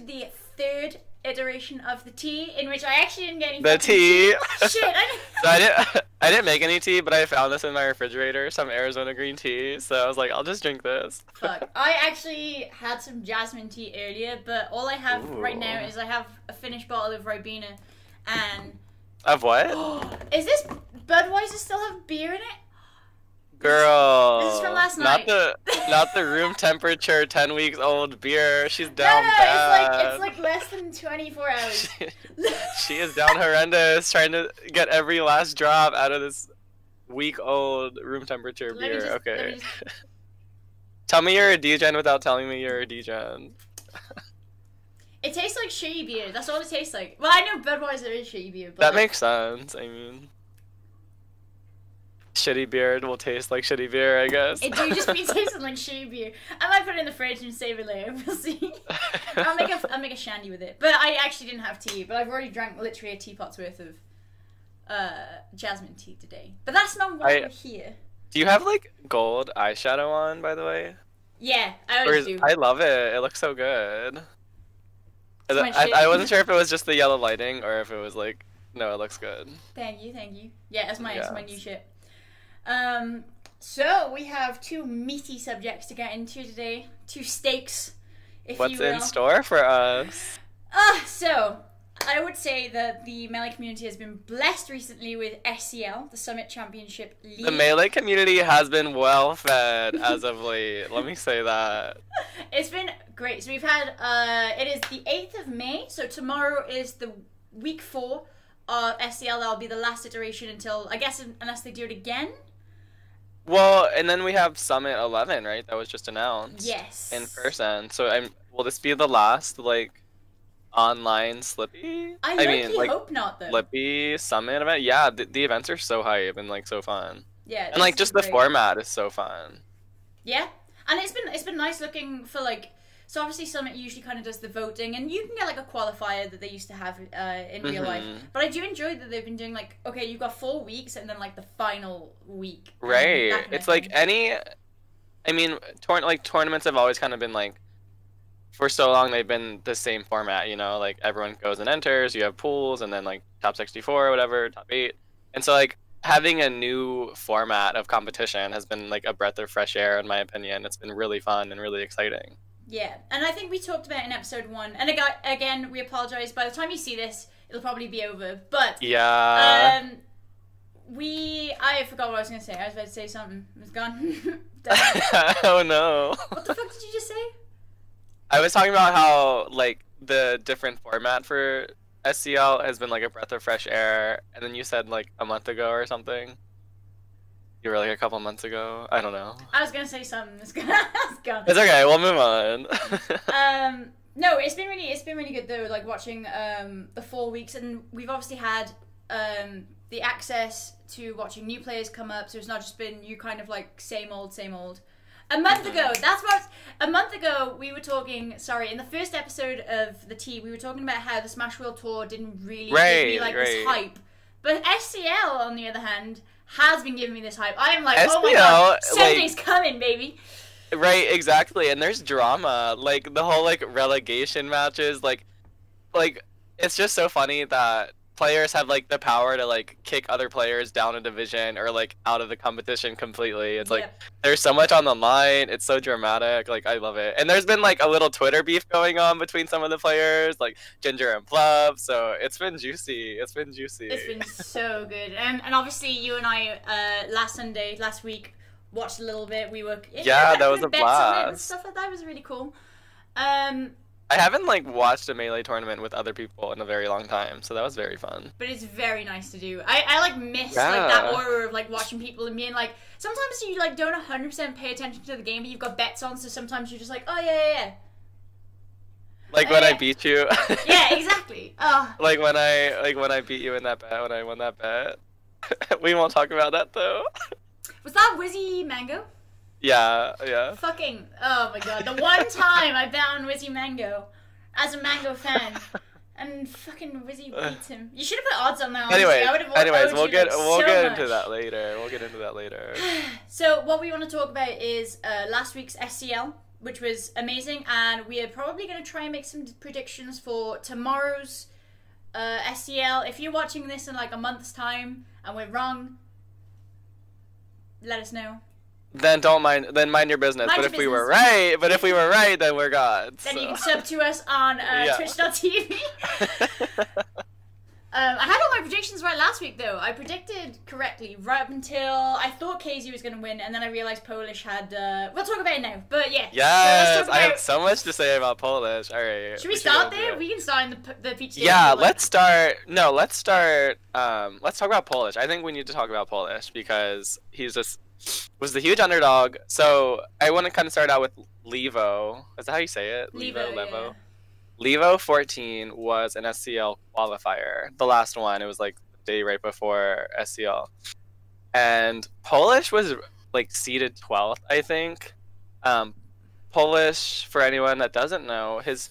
to the third iteration of the tea, in which I actually didn't get any. The fucking tea. Shit, I So I didn't. I didn't make any tea, but I found this in my refrigerator, some Arizona green tea. So I was like, I'll just drink this. Fuck. I actually had some jasmine tea earlier, but all I have right now is I have a finished bottle of Ribena, and Of what? is this Budweiser still have beer in it? Girl. This is from last Not the not the room temperature, ten weeks old beer. She's down no, bad. it's like it's like less than twenty four hours. she, she is down horrendous, trying to get every last drop out of this week old room temperature Let beer. just- me okay. just- Tell me you're a degen without telling me you're a degen. It tastes like shitty beer. That's all it tastes like. Well, I know Budweiser is shitty beer, but That makes sense. I mean, shitty beer and will taste like shitty beer, I guess. it do just be tasting like shitty beer. I might put it in the fridge and save it later. We'll see. I'll make a I'll make a shandy with it. But I actually didn't have tea. But I've already drank literally a teapot's worth of uh, jasmine tea today. But that's not why I- we're here. Do you have like gold eyeshadow on, by the way? Yeah, I always do. I love it. It looks so good. I. I wasn't sure if it was just the yellow lighting or if it was like, no, it looks good. Thank you, thank you. Yeah, that's my that's my new shit. Um, so we have two meaty subjects to get into today. Two steaks, if What's you will. What's in store for us? Ah, so I would say that the melee community has been blessed recently with SCL, the Summit Championship League. The melee community has been well fed as of late. Let me say that. It's been great. So we've had uh it is the 8th of May, so tomorrow is the week 4 of SCL. That'll be the last iteration until I guess unless they do it again. Well, and then we have Summit 11, right? That was just announced. Yes. In person. So I'm. Will this be the last like online Slippi? I, I mean, like hope not though. Slippi Summit event. Yeah, the, the events are so hype and like so fun, yeah. and like just the great. format is so fun. Yeah, and it's been it's been nice looking for like. So obviously, Summit usually kind of does the voting, and you can get like a qualifier that they used to have uh, in real life. Mhm. But I do enjoy that they've been doing like okay, you've got four weeks, and then like the final week. Right. kind It's like any. I mean, tour- like tournaments have always kind of been like. For so long, they've been the same format. You know, like everyone goes and enters. You have pools, and then like top sixty-four or whatever, top eight, and so like having a new format of competition has been like a breath of fresh air, in my opinion. It's been really fun and really exciting. Yeah, and I think we talked about it in episode one. And again, we apologize. By the time you see this, it'll probably be over. But Yeah. um, we I forgot what I was gonna say. I was about to say something. It was gone. Oh no. what the fuck did you just say? I was talking about how like the different format for SCL has been like a breath of fresh air, and then you said like a month ago or something. You were like a couple months ago. I don't know. I was gonna say something. It's gone. it's. It's okay. We'll move on. um no it's been really it's been really good though like watching um the four weeks and we've obviously had um the access to watching new players come up so it's not just been you kind of like same old same old a month ago that's what a month ago we were talking sorry in the first episode of the tea we were talking about how the smash world tour didn't really give me Right, like this hype but scl on the other hand has been giving me this hype i am like oh my god like- coming baby right. Exactly. And there's drama. Like the whole like relegation matches. Like, like it's just so funny that players have like the power to like kick other players down a division or like out of the competition completely. It's like Yep. there's so much on the line. It's so dramatic. Like I love it. And there's been like a little Twitter beef going on between some of the players, like Ginger and Plup. So it's been juicy. It's been juicy. It's been so good, and and obviously you and I uh, last Sunday, last week, watched a little bit. We were Yeah, that was a blast. stuff like that was really cool. Um, I haven't like watched a melee tournament with other people in a very long time, so that was very fun. but it's very nice to do. I, I like miss like that Yeah. aura of like watching people and being like sometimes you like don't hundred percent pay attention to the game, but you've got bets on, so sometimes you're just like, oh yeah yeah Like oh, when I beat you. yeah, yeah exactly. Oh, like when I like when I beat you in that bet when I won that bet. we won't talk about that though. was that Wizzy Mango? Yeah, yeah. Fucking oh my god! The one time I bet on Wizzy Mango as a Mango fan. And fucking Wizzy beats him. You should have put odds on that. honestly. Anyways, I would have anyways, we'll get like, we'll so get much. into that later. We'll get into that later. So what we want to talk about is uh, last week's SCL. which was amazing. And we are probably going to try and make some predictions for tomorrow's uh, SCL. If you're watching this in like a month's time and we're wrong, let us know. Then don't mind. Then mind your business. Mind but your if we were right, but if we were right, then we're gods. Then you can so. sub to us on uh, Yeah. twitch.tv. Um, I had all my predictions right last week, though. I predicted correctly right up until I thought KZ was going to win, and then I realized Polish had. Uh... We'll talk about it now, but yeah. yes, So let's I have so much to say about Polish. All right. Should we go start do there? We can start in the the peach. Yeah, if you like. let's start. No, let's start. Um, let's talk about Polish. I think we need to talk about Polish because he's just was the huge underdog. So I want to kind of start out with Levo. Is that how you say it? Levo, Levo. Levo 14 was an SCL qualifier. The last one. It was like the day right before SCL. And Polish was like seeded 12th, I think. Um, Polish, for anyone that doesn't know, his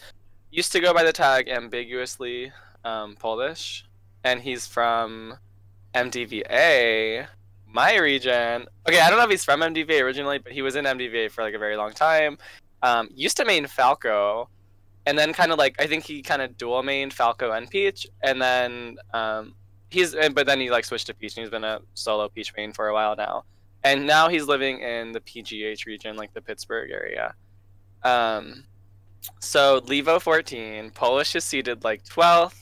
used to go by the tag ambiguously um, Polish, and he's from MDVA, my region. Okay, I don't know if he's from MDVA originally, but he was in MDVA for like a very long time. Um, used to main Falco, and then kind of like I think he kind of dual mained Falco and Peach, and then um, he's but then he like switched to Peach, and he's been a solo Peach main for a while now, and now he's living in the PGH region, like the Pittsburgh area. Um, so Levo 14, Polish is seated like 12th,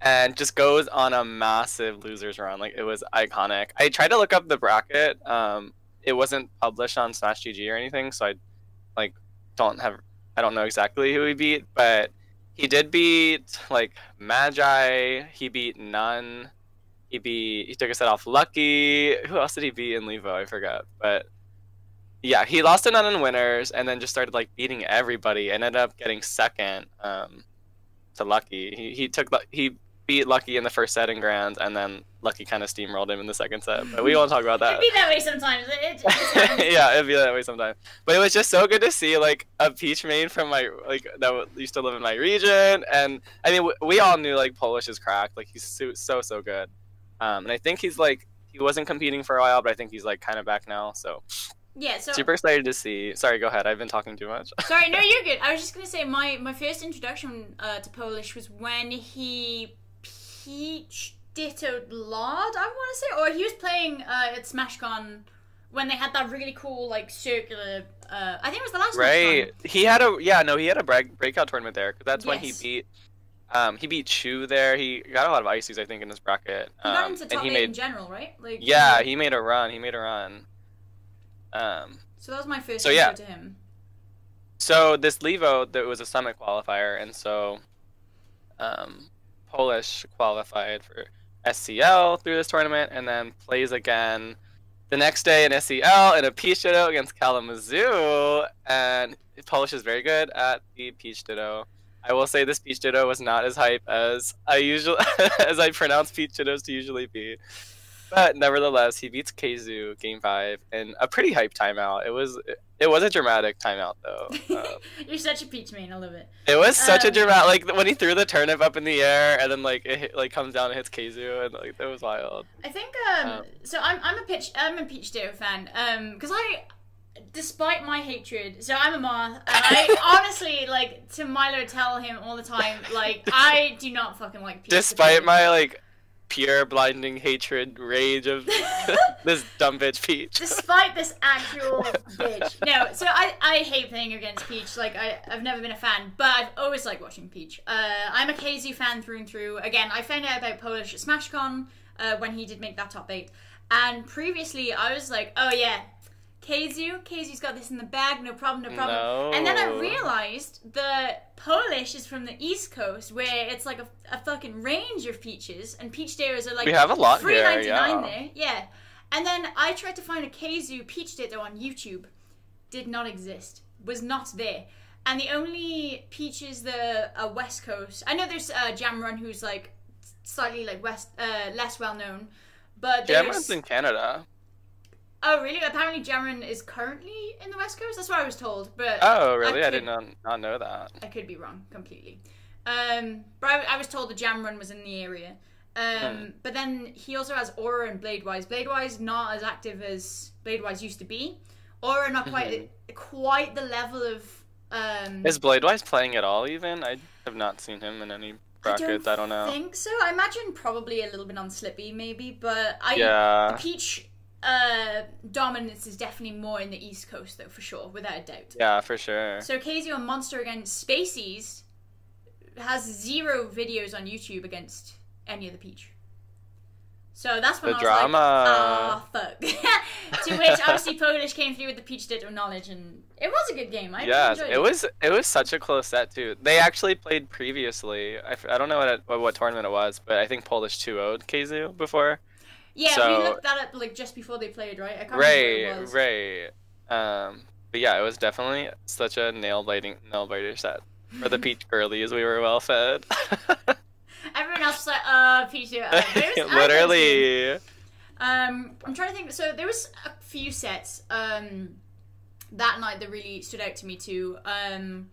and just goes on a massive losers run. Like it was iconic. I tried to look up the bracket. Um, it wasn't published on Smash GG or anything, so I like don't have I don't know exactly who he beat, but he did beat like Magi. He beat n0ne. He beat. He took a set off Lucky. Who else did he beat in Levo? I forgot, but yeah, he lost to n0ne in winners, and then just started like beating everybody, and ended up getting second um, to Lucky. He he took he beat Lucky in the first set in grand, and then Lucky kind of steamrolled him in the second set. But we won't talk about that. It'd be that way sometimes. It, it, yeah, it'd be that way sometimes. But it was just so good to see like a peach main from my like that used to live in my region, and I mean w- we all knew like Polish is cracked. Like he's so so so good, um, and I think he's like he wasn't competing for a while, but I think he's like kind of back now. So yeah. So super excited to see. Sorry, go ahead. I've been talking too much. Sorry, no, you're good. I was just gonna say my my first introduction uh, to Polish was when he peach dittoed Lard, I want to say, or he was playing uh, at SmashCon when they had that really cool like circular. Uh, I think it was the last right? SmashCon. He had a yeah no he had a break, breakout tournament there 'cause that's when he beat. Um, he beat Chu there. He got a lot of ices, I think, in his bracket. He got Um, into and top he eight made in general, right? Like Yeah, he made a run. He made a run. Um, So that was my first So, yeah. to him. so this Levo that was a summit qualifier, and so um, Polish qualified for SCL through this tournament, and then plays again the next day in SCL in a Peach Ditto against Kalamazoo, and Polish is very good at the Peach Ditto. I will say this Peach Ditto was not as hype as I usually as I pronounce Peach Dittos to usually be. But nevertheless, he beats Keizu game five in a pretty hype timeout. It was it was a dramatic timeout though. Um, You're such a peach man. I love it. it was such a Um, dramatic like when he threw the turnip up in the air and then like it hit, like comes down and hits Keizu and like that was wild. I think um, Um, so. I'm I'm a pitch I'm a Peach Ditto fan. Um, because I, despite my hatred, so I'm a Marth, and I honestly like to Milo tell him all the time like I do not fucking like Peach. Despite my like pure blinding hatred rage of this dumb bitch Peach. Despite this actual bitch. No, so I, I hate playing against Peach. Like, I, I've never been a fan, but I've always liked watching Peach. Uh, I'm a KZ fan through and through. Again, I found out about Polish at SmashCon uh, when he did make that top eight. And previously, I was like, oh yeah, Keizu, Keizu's got this in the bag, no problem, no problem. No. And then I realized the Polish is from the East Coast, where it's like a, a fucking range of peaches, and peach dittos are like We have a lot three ninety nine yeah. there. Yeah. And then I tried to find a Keizu peach ditto on YouTube. Did not exist. Was not there. And the only peaches that are West Coast, I know there's uh, Jamron who's like slightly like west, uh, less well known, but Jamron's in Canada. Oh really? Apparently Jamron is currently in the West Coast. That's what I was told, but Oh really? I, could- did not not know that. I could be wrong completely. Um, but I, I was told the Jam Run was in the area. Um, Hmm. But then he also has Aura and Bladewise. Bladewise not as active as Bladewise used to be. Aura not quite Mm-hmm. quite the level of Um, Is Bladewise playing at all? Even I have not seen him in any brackets. I don't, know. think so. I imagine probably a little bit on Slippi, maybe, but I Yeah. Peach uh, dominance is definitely more in the East Coast, though, for sure, without a doubt. Yeah, for sure. So KZO and Monster against Spacies has zero videos on YouTube against any of the Peach. So that's when The I was drama. like, ah, fuck. to which obviously Polish came through with the Peach Ditto knowledge, and it was a good game. I Yes, enjoyed it was it was such a close set too. They actually played previously. I, I don't know what, it, what what tournament it was, but I think Polish 2 0'd KZU before. Yeah, so- we looked that up like just before they played, right? I can't remember what it Right, right. Um, but yeah, it was definitely such a nail biting nail biter set for the peach girlies. We were well fed. Everyone else was like, uh, Peach Uh, but it was- I thought it was good. Literally. Um, I'm trying to think. So there was a few sets um, that night that really stood out to me too. Um,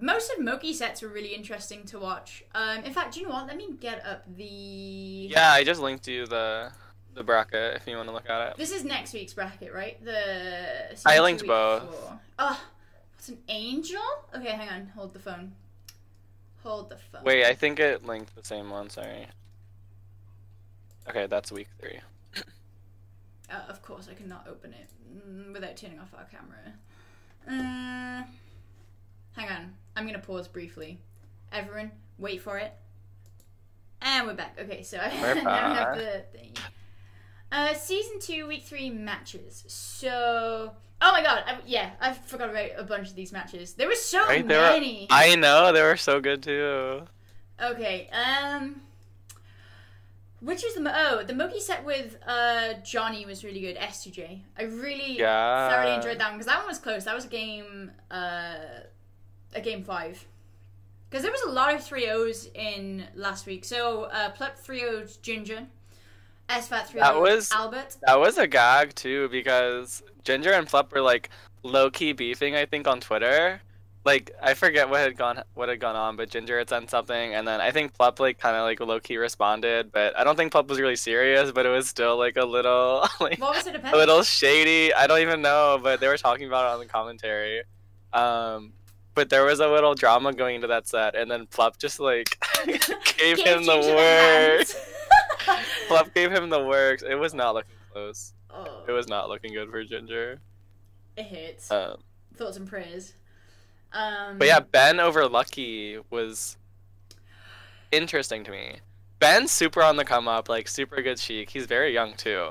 most of Moky sets were really interesting to watch. Um, in fact, do you know what? Let me get up the. Yeah, I just linked you the the bracket if you want to look at it. This is next week's bracket, right? The. I linked both. four. Oh, what's an angel? Okay, hang on. Hold the phone. Hold the phone. Wait, I think it linked the same one. Sorry. Okay, that's week three. Uh, of course, I cannot open it mm, without turning off our camera. Uh, hang on. I'm going to pause briefly. Everyone, wait for it. And we're back. Okay, so now we have the thing. Uh, season 2, week 3 matches. So. Oh my god, I, yeah, I forgot about a bunch of these matches. There were so Right, there were- many. I know they were so good too. Okay, um. Which was the oh the Moky set with uh Johnny was really good S2J. I really Yeah. thoroughly enjoyed that one because that one was close. That was a game uh a game five because there was a lot of 3-0s in last week. So uh Plup 3-0'd Ginger, SFAT 3 That was- Albert. That was a gag too because Ginger and Plup were like low key beefing. I think on Twitter. Like I forget what had gone what had gone on, but Ginger had sent something, and then I think Plup like kind of like low key responded, but I don't think Plup was really serious, but it was still like a little like What was it a little shady. I don't even know, but they were talking about it on the commentary. Um, but there was a little drama going into that set, and then Plup just like gave him the works. Plup gave him the works. It was not looking close. oh, It was not looking good for Ginger. it hurts. Um, Thoughts and prayers. Um, but yeah, Ben over Lucky was interesting to me. Ben's super on the come up, like super good cheek. He's very young too.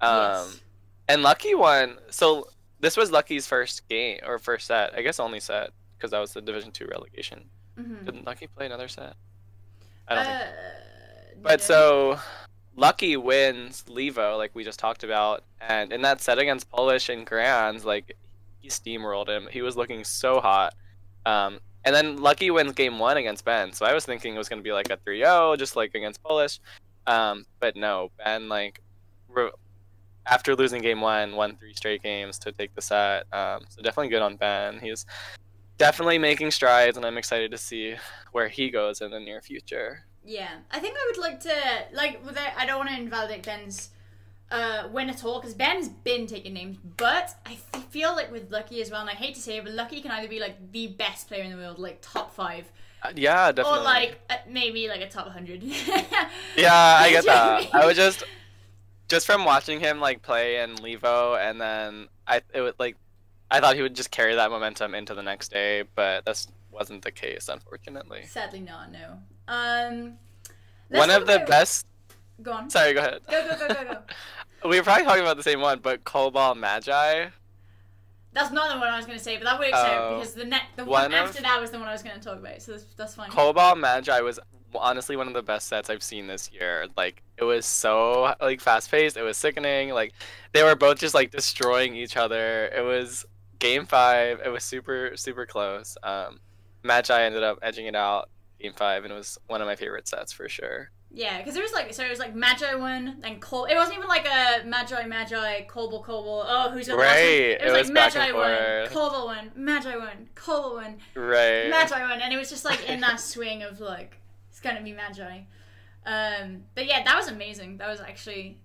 Um, yes. And Lucky won. So this was Lucky's first game or first set. I guess only set because that was the Division Two relegation. Mhm. Didn't Lucky play another set? I don't think. Uh, But no. so Lucky wins Levo, like we just talked about, and in that set against Polish and Grands, like he steamrolled him. He was looking so hot. Um, and then Lucky wins game one against Ben. So I was thinking it was going to be like a 3-0, just like against Polish. Um, but no, Ben like re- after losing game one, won three straight games to take the set. Um, so definitely good on Ben. He's definitely making strides, and I'm excited to see where he goes in the near future. Yeah, I think I would like to like without. I don't want to invalidate Ben's uh, win at all because Ben's been taking names, but I feel like with Lucky as well, and I hate to say it, but Lucky can either be like the best player in the world, like top five, Uh, yeah, definitely. or like uh, maybe like a top hundred. Yeah, I get Do you know what I that. I mean? was just just from watching him like play in Levo, and then I it would like I thought he would just carry that momentum into the next day, but that's wasn't the case, unfortunately. Sadly, not. No. Um, One of the about- best. Go on. Sorry, go ahead. Go go go go go. We were probably talking about the same one, but Colbol Magi. That's not the one I was going to say, but that works out Oh. because the next, the One one, of- after that was the one I was going to talk about. So that's, that's fine. Colbol Magi was honestly one of the best sets I've seen this year. Like it was so like fast paced. It was sickening. Like they were both just like destroying each other. It was game five. It was super super close. Um, Magi ended up edging it out game five, and it was one of my favorite sets for sure. Yeah, because it was like so it was like Magi one and Col. It wasn't even like a Magi Magi Colbol Colbol. Oh, who's the last one? Right, It was it like was back Magi one. Colbol one, Magi one, Colbol one, Right. Magi one, and it was just like in that swing of like it's gonna be Magi. Um, but yeah, that was amazing. That was actually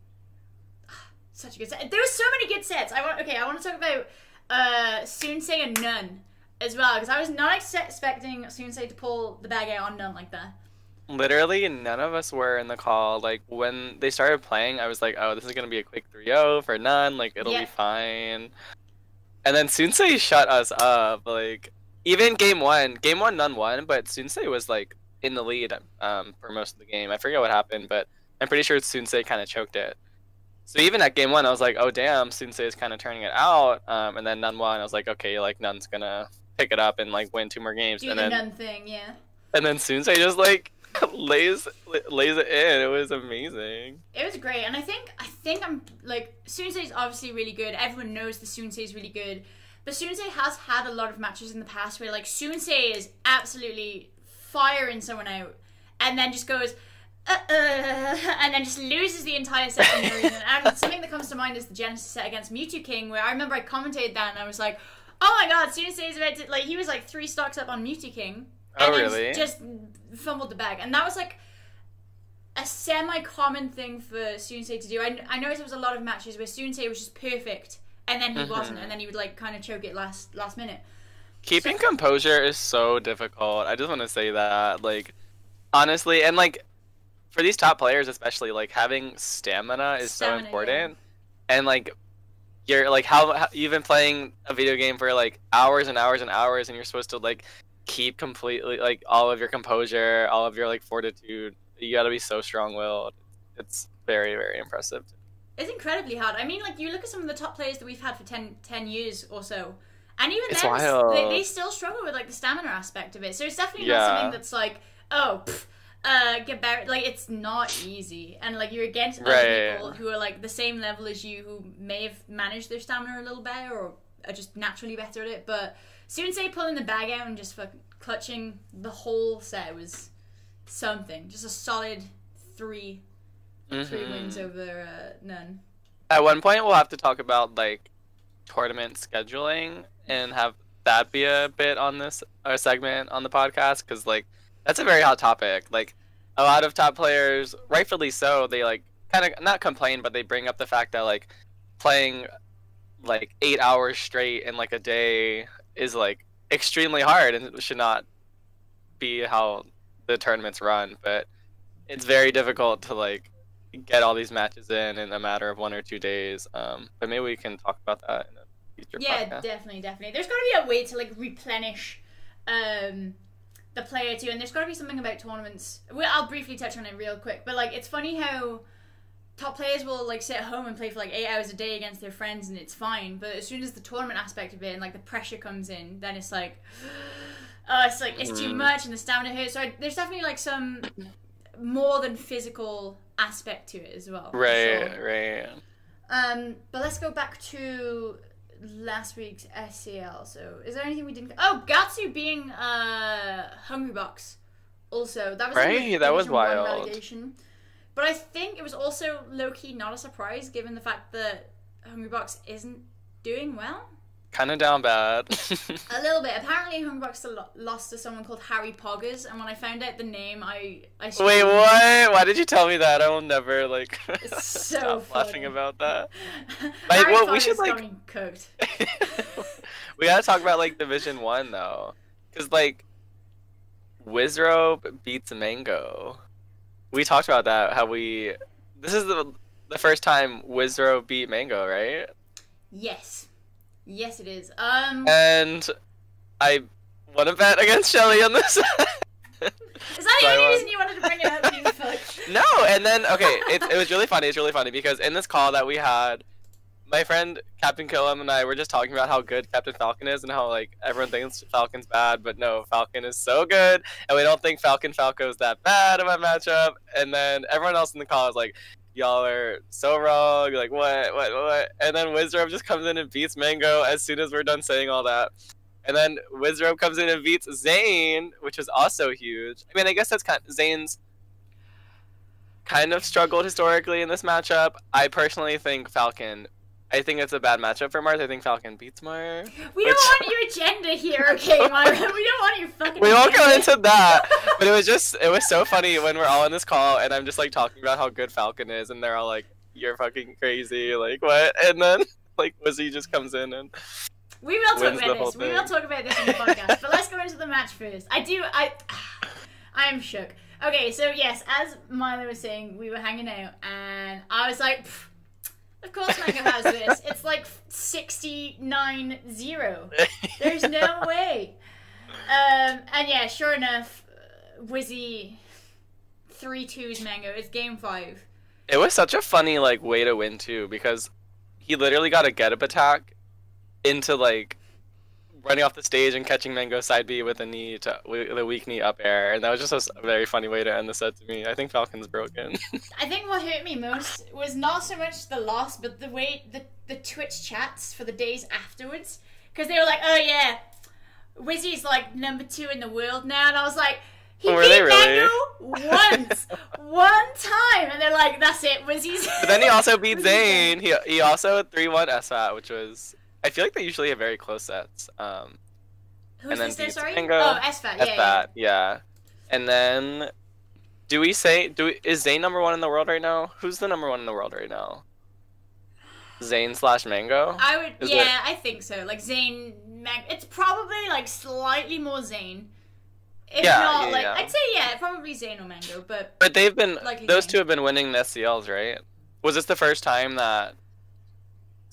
such a good set. There was so many good sets. I want okay. I want to talk about uh Soonsay and n0ne. as well because I was not ex- expecting Soonsay to pull the bag out on n0ne like that. Literally, none of us were in the call. Like when they started playing, I was like, "Oh, this is gonna be a quick 3-0 for n0ne. Like it'll Yeah. be fine." And then Soonsay shut us up. Like even game one, game one, n0ne won, but Soonsay was like in the lead um, for most of the game. I forget what happened, but I'm pretty sure Soonsay kind of choked it. So even at game one, I was like, "Oh damn, Soonsay is kind of turning it out." Um, and then n0ne won. I was like, "Okay, like n0ne's gonna pick it up and like win two more games." Do and the then nun thing, yeah. and then Soonsay just like lays lays it in. It was amazing. It was great, and I think I think I'm like Soonsay's obviously really good. Everyone knows the is really good, but Soonsay has had a lot of matches in the past where like Soonsay is absolutely firing someone out, and then just goes. Uh, uh, and then just loses the entire set for no reason. And something that comes to mind is the Genesis set against Mewtwo King, where I remember I commentated that and I was like, "Oh my God, Soonsay is about to like he was like three stocks up on Mewtwo King, Oh and then really? just fumbled the bag." And that was like a semi-common thing for Soonsay to do. I, I noticed there was a lot of matches where Soonsay was just perfect, and then he wasn't, Mhm. and then he would like kind of choke it last last minute. Keeping composure is so difficult. I just want to say that, like, honestly, and like for these top players, especially, like having stamina is so Stamina, important. And like, you're like how, how you've been playing a video game for like hours and hours and hours, and you're supposed to like keep completely like all of your composure, all of your like fortitude. You got to be so strong-willed. It's very very impressive. It's incredibly hard. I mean, like you look at some of the top players that we've had for 10, 10 years or so, and even It's then, they, they still struggle with like the stamina aspect of it. So it's definitely not something that's like, oh, pff, uh, get better. Like it's not easy, and like you're against other Right. people who are like the same level as you, who may have managed their stamina a little better or are just naturally better at it. But Soonsay pulling the bag out and just fucking clutching the whole set was something. Just a solid three, three Mhm. wins over uh, n0ne. At one point, we'll have to talk about like tournament scheduling and have that be a bit on this our segment on the podcast because like that's a very hot topic. Like a lot of top players, rightfully so, they like kind of not complain, but they bring up the fact that like playing like eight hours straight in like a day is like extremely hard and it should not be how the tournaments run. But it's very difficult to like get all these matches in in a matter of one or two days. Um, but maybe we can talk about that in a future Yeah, podcast. definitely, definitely. There's got to be a way to like replenish um, the player too, and there's got to be something about tournaments. Well, I'll briefly touch on it real quick, but like it's funny how top players will like sit at home and play for like eight hours a day against their friends, and it's fine. But as soon as the tournament aspect of it and like the pressure comes in, then it's like, oh, it's like it's too Mhm. much, and the stamina hurts. So I, there's definitely like some more than physical aspect to it as well. Right, sure. right. Um, but let's go back to last week's SCL. So, is there anything we didn't? Oh, Gahtzu being uh Hungry Box. Also, that was Right, that was wild. Relegation. But I think it was also low key not a surprise given the fact that Hungry Box isn't doing well. Kind of down bad. A little bit. Apparently, Hungry Box lost to someone called Harry Poggers, and when I found out the name, I I Wait, screamed. what? Why did you tell me that? I will never like It's so stop funny. laughing about that. Harry well, we should, like- cooked. we gotta talk about like Division One though, because like Wizrobe beats Mango. We talked about that. How we this is the the first time Wizrobe beat Mango, right? Yes. Yes, it is. Um, And I want to bet against Shelly on this. is that the only reason you wanted to bring it up? You fuck. No, and then okay, it, it was really funny. It's really funny because in this call that we had, my friend Captain Killam and I were just talking about how good Captain Falcon is and how like everyone thinks Falcon's bad, but no, Falcon is so good, and we don't think Falcon Falco is that bad of a matchup. And then everyone else in the call is like, "Y'all are so wrong." Like what, what, what? And then Wizrobe just comes in and beats Mango as soon as we're done saying all that. And then Wizrobe comes in and beats Zain, which was also huge. I mean, I guess that's kind of, Zain's kind of struggled historically in this matchup. I personally think Falcon. I think it's a bad matchup for Marth. I think Falcon beats Marth. We don't want your agenda here, okay, Myra? We don't want your fucking. We won't go into that, but it was just it was so funny when we're all in this call and I'm just like talking about how good Falcon is, and they're all like, "You're fucking crazy!" Like what? And then like Wizzy just comes in and We will talk about this. We will talk about this in the podcast. but let's go into the match first. I do. I. I am shook. Okay, so yes, as Milo was saying, we were hanging out, and I was like, "Pff, "Of course, Mango has this. It's like sixty-nine zero. There's no way." Um, and yeah, sure enough, uh, Wizzy three twos Mango. It's game five. It was such a funny like way to win too because he literally got a get up attack into like running off the stage and catching Mango side B with a knee to with a weak knee up air, and that was just a very funny way to end the set to me. I think Falcon's broken. I think what hurt me most was not so much the loss, but the way the the Twitch chats for the days afterwards, because they were like, "Oh yeah, Wizzy's like number two in the world now," and I was like, "He were beat really? Mango once, one time," and they're like, "That's it, Wizzy's." but then he also beat Zain. He he also three one SFAT, which was I feel like they usually have very close sets. Um, Who's and then this there? Sorry. Mango. Oh, SFAT. Yeah, yeah. Yeah. And then, do we say do we, is Zain number one in the world right now? Who's the number one in the world right now? Zain slash Mango. I would. Is yeah, it- I think so. Like Zain, Mag- it's probably like slightly more Zain. If Yeah, not, yeah, like yeah. I'd say yeah, probably Zain or Mango, but But they've been Like those say. two have been winning the SCLs, right? Was this the first time that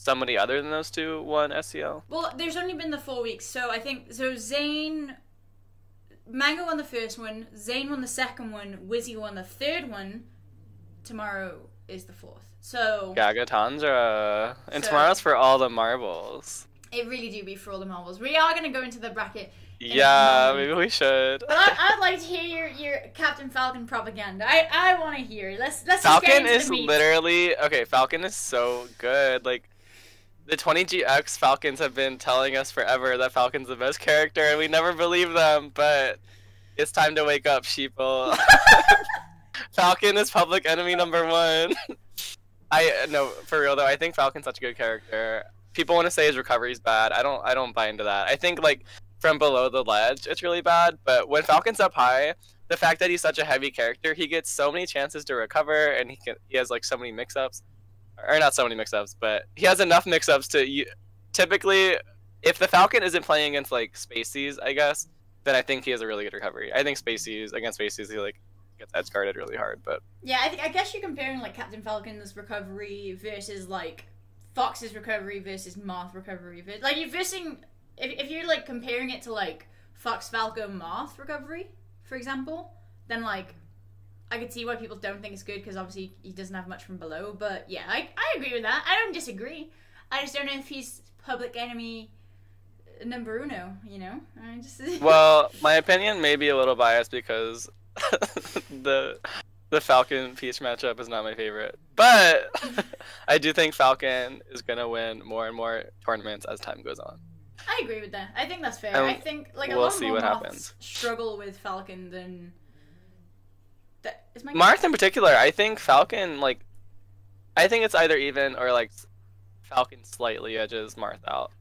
somebody other than those two won SCL? Well, there's only been the four weeks, so I think so. Zain, Mango won the first one. Zain won the second one. Wizzy won the third one. Tomorrow is the fourth. So Gaga Tandra. Uh, and So- tomorrow's for all the marbles. it really do be for all the marbles. We are gonna go into the bracket, Yeah, maybe we should. but I, I'd like to hear your, your Captain Falcon propaganda. I, I want to hear. Let's let's Falcon is literally okay. Falcon is so good. Like the 20GX Falcons have been telling us forever that Falcon's the best character, and we never believe them. But it's time to wake up, sheeple. Falcon is public enemy number one. I no for real though. I think Falcon's such a good character. People want to say his recovery's bad. I don't. I don't buy into that. I think like from below the ledge, it's really bad. But when Falcon's up high, the fact that he's such a heavy character, he gets so many chances to recover, and he can he has like so many mix-ups, or not so many mix-ups, but he has enough mix-ups to you. Typically, if the Falcon isn't playing against like Spacies, I guess, then I think he has a really good recovery. I think Spacies against Spaceys, he like gets edge guarded really hard, but Yeah, I I guess you're comparing like Captain Falcon's recovery versus like Fox's recovery versus Marth recovery. Ver- Like you're versing if, if you're like comparing it to like Fox Falcon Marth recovery, for example, then like I could see why people don't think it's good because obviously he doesn't have much from below. But yeah, I I agree with that. I don't disagree. I just don't know if he's public enemy number uno. You know, I just well, my opinion may be a little biased because the the Falcon Peach matchup is not my favorite, but I do think Falcon is gonna win more and more tournaments as time goes on. I agree with that. I think that's fair. Um, I think like a we'll lot see more what happens. struggle with Falcon than that is my Marth in particular, I think Falcon like, I think it's either even or like Falcon slightly edges Marth out,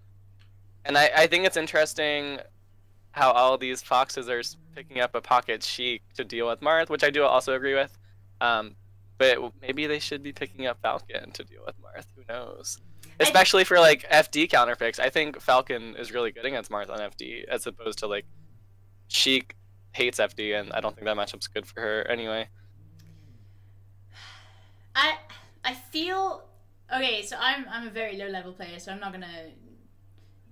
and I I think it's interesting how all these foxes are picking up a pocket Sheik to deal with Marth, which I do also agree with. Um, but maybe they should be picking up Falcon to deal with Marth. Who knows? Especially for like FD counterpicks, I think Falcon is really good against Marth on FD as opposed to like Sheik hates FD, and I don't think that matchup's good for her anyway. I I feel okay. So I'm I'm a very low level player, so I'm not gonna.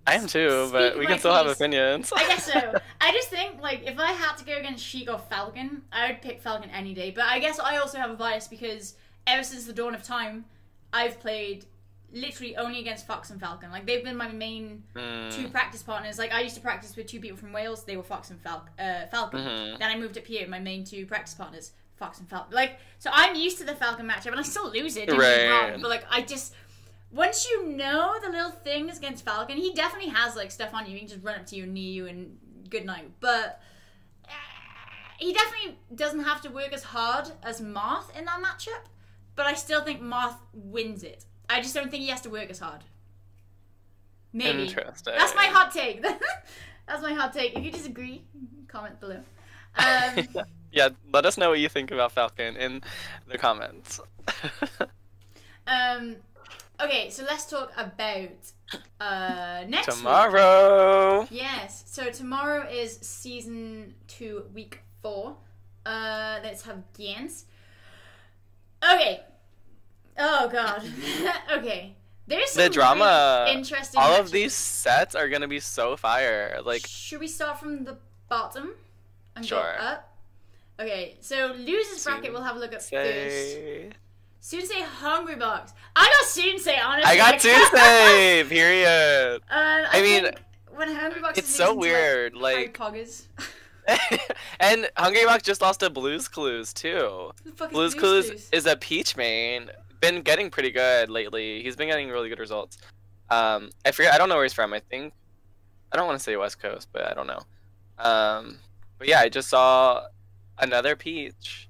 I am too, but we can still have opinions. I guess so. I just think like if I had to go against Sheik or Falcon, I would pick Falcon any day. But I guess I also have a bias because ever since the dawn of time, I've played literally only against Fox and Falcon. Like they've been my main Mm, two practice partners. Like I used to practice with two people from Wales. They were Fox and Fal- uh, Falcon. mhm. Then I moved up here. My main two practice partners, Fox and Falcon. Like so, I'm used to the Falcon matchup, and I still lose it. Don't get me Right. wrong, but like I just once you know the little things against Falcon, he definitely has like stuff on you. He can just run up to you and knee you and good night. But uh, he definitely doesn't have to work as hard as Marth in that matchup. But I still think Marth wins it. I just don't think he has to work as hard. Maybe. Interesting. That's my hot take. That's my hot take. If you disagree, comment below. Um, yeah, let us know what you think about Falcon in the comments. um, Okay, so let's talk about uh next week. Tomorrow. Yes. So tomorrow is season two, week four. Uh, let's have games. Okay. Oh god. okay. There's some The drama. really interesting. All of these sets are gonna be so fire. Like, Should we start from the bottom and Sure. go up? Okay. So losers bracket. We'll have a look at first. say. Soonsay hungry box. I got Soonsay honestly. I got Tuesday. Period. Um, I, I mean, when hungry box It's so weird. Like, Like, Poggers. and Hungry Box just lost to Blues Clues too. Who the fuck is Blues Blue's Clues is a peach main. Been getting pretty good lately. He's been getting really good results. Um, I forget. I don't know where he's from. I think I don't want to say West Coast, but I don't know. Um, but yeah, I just saw another peach,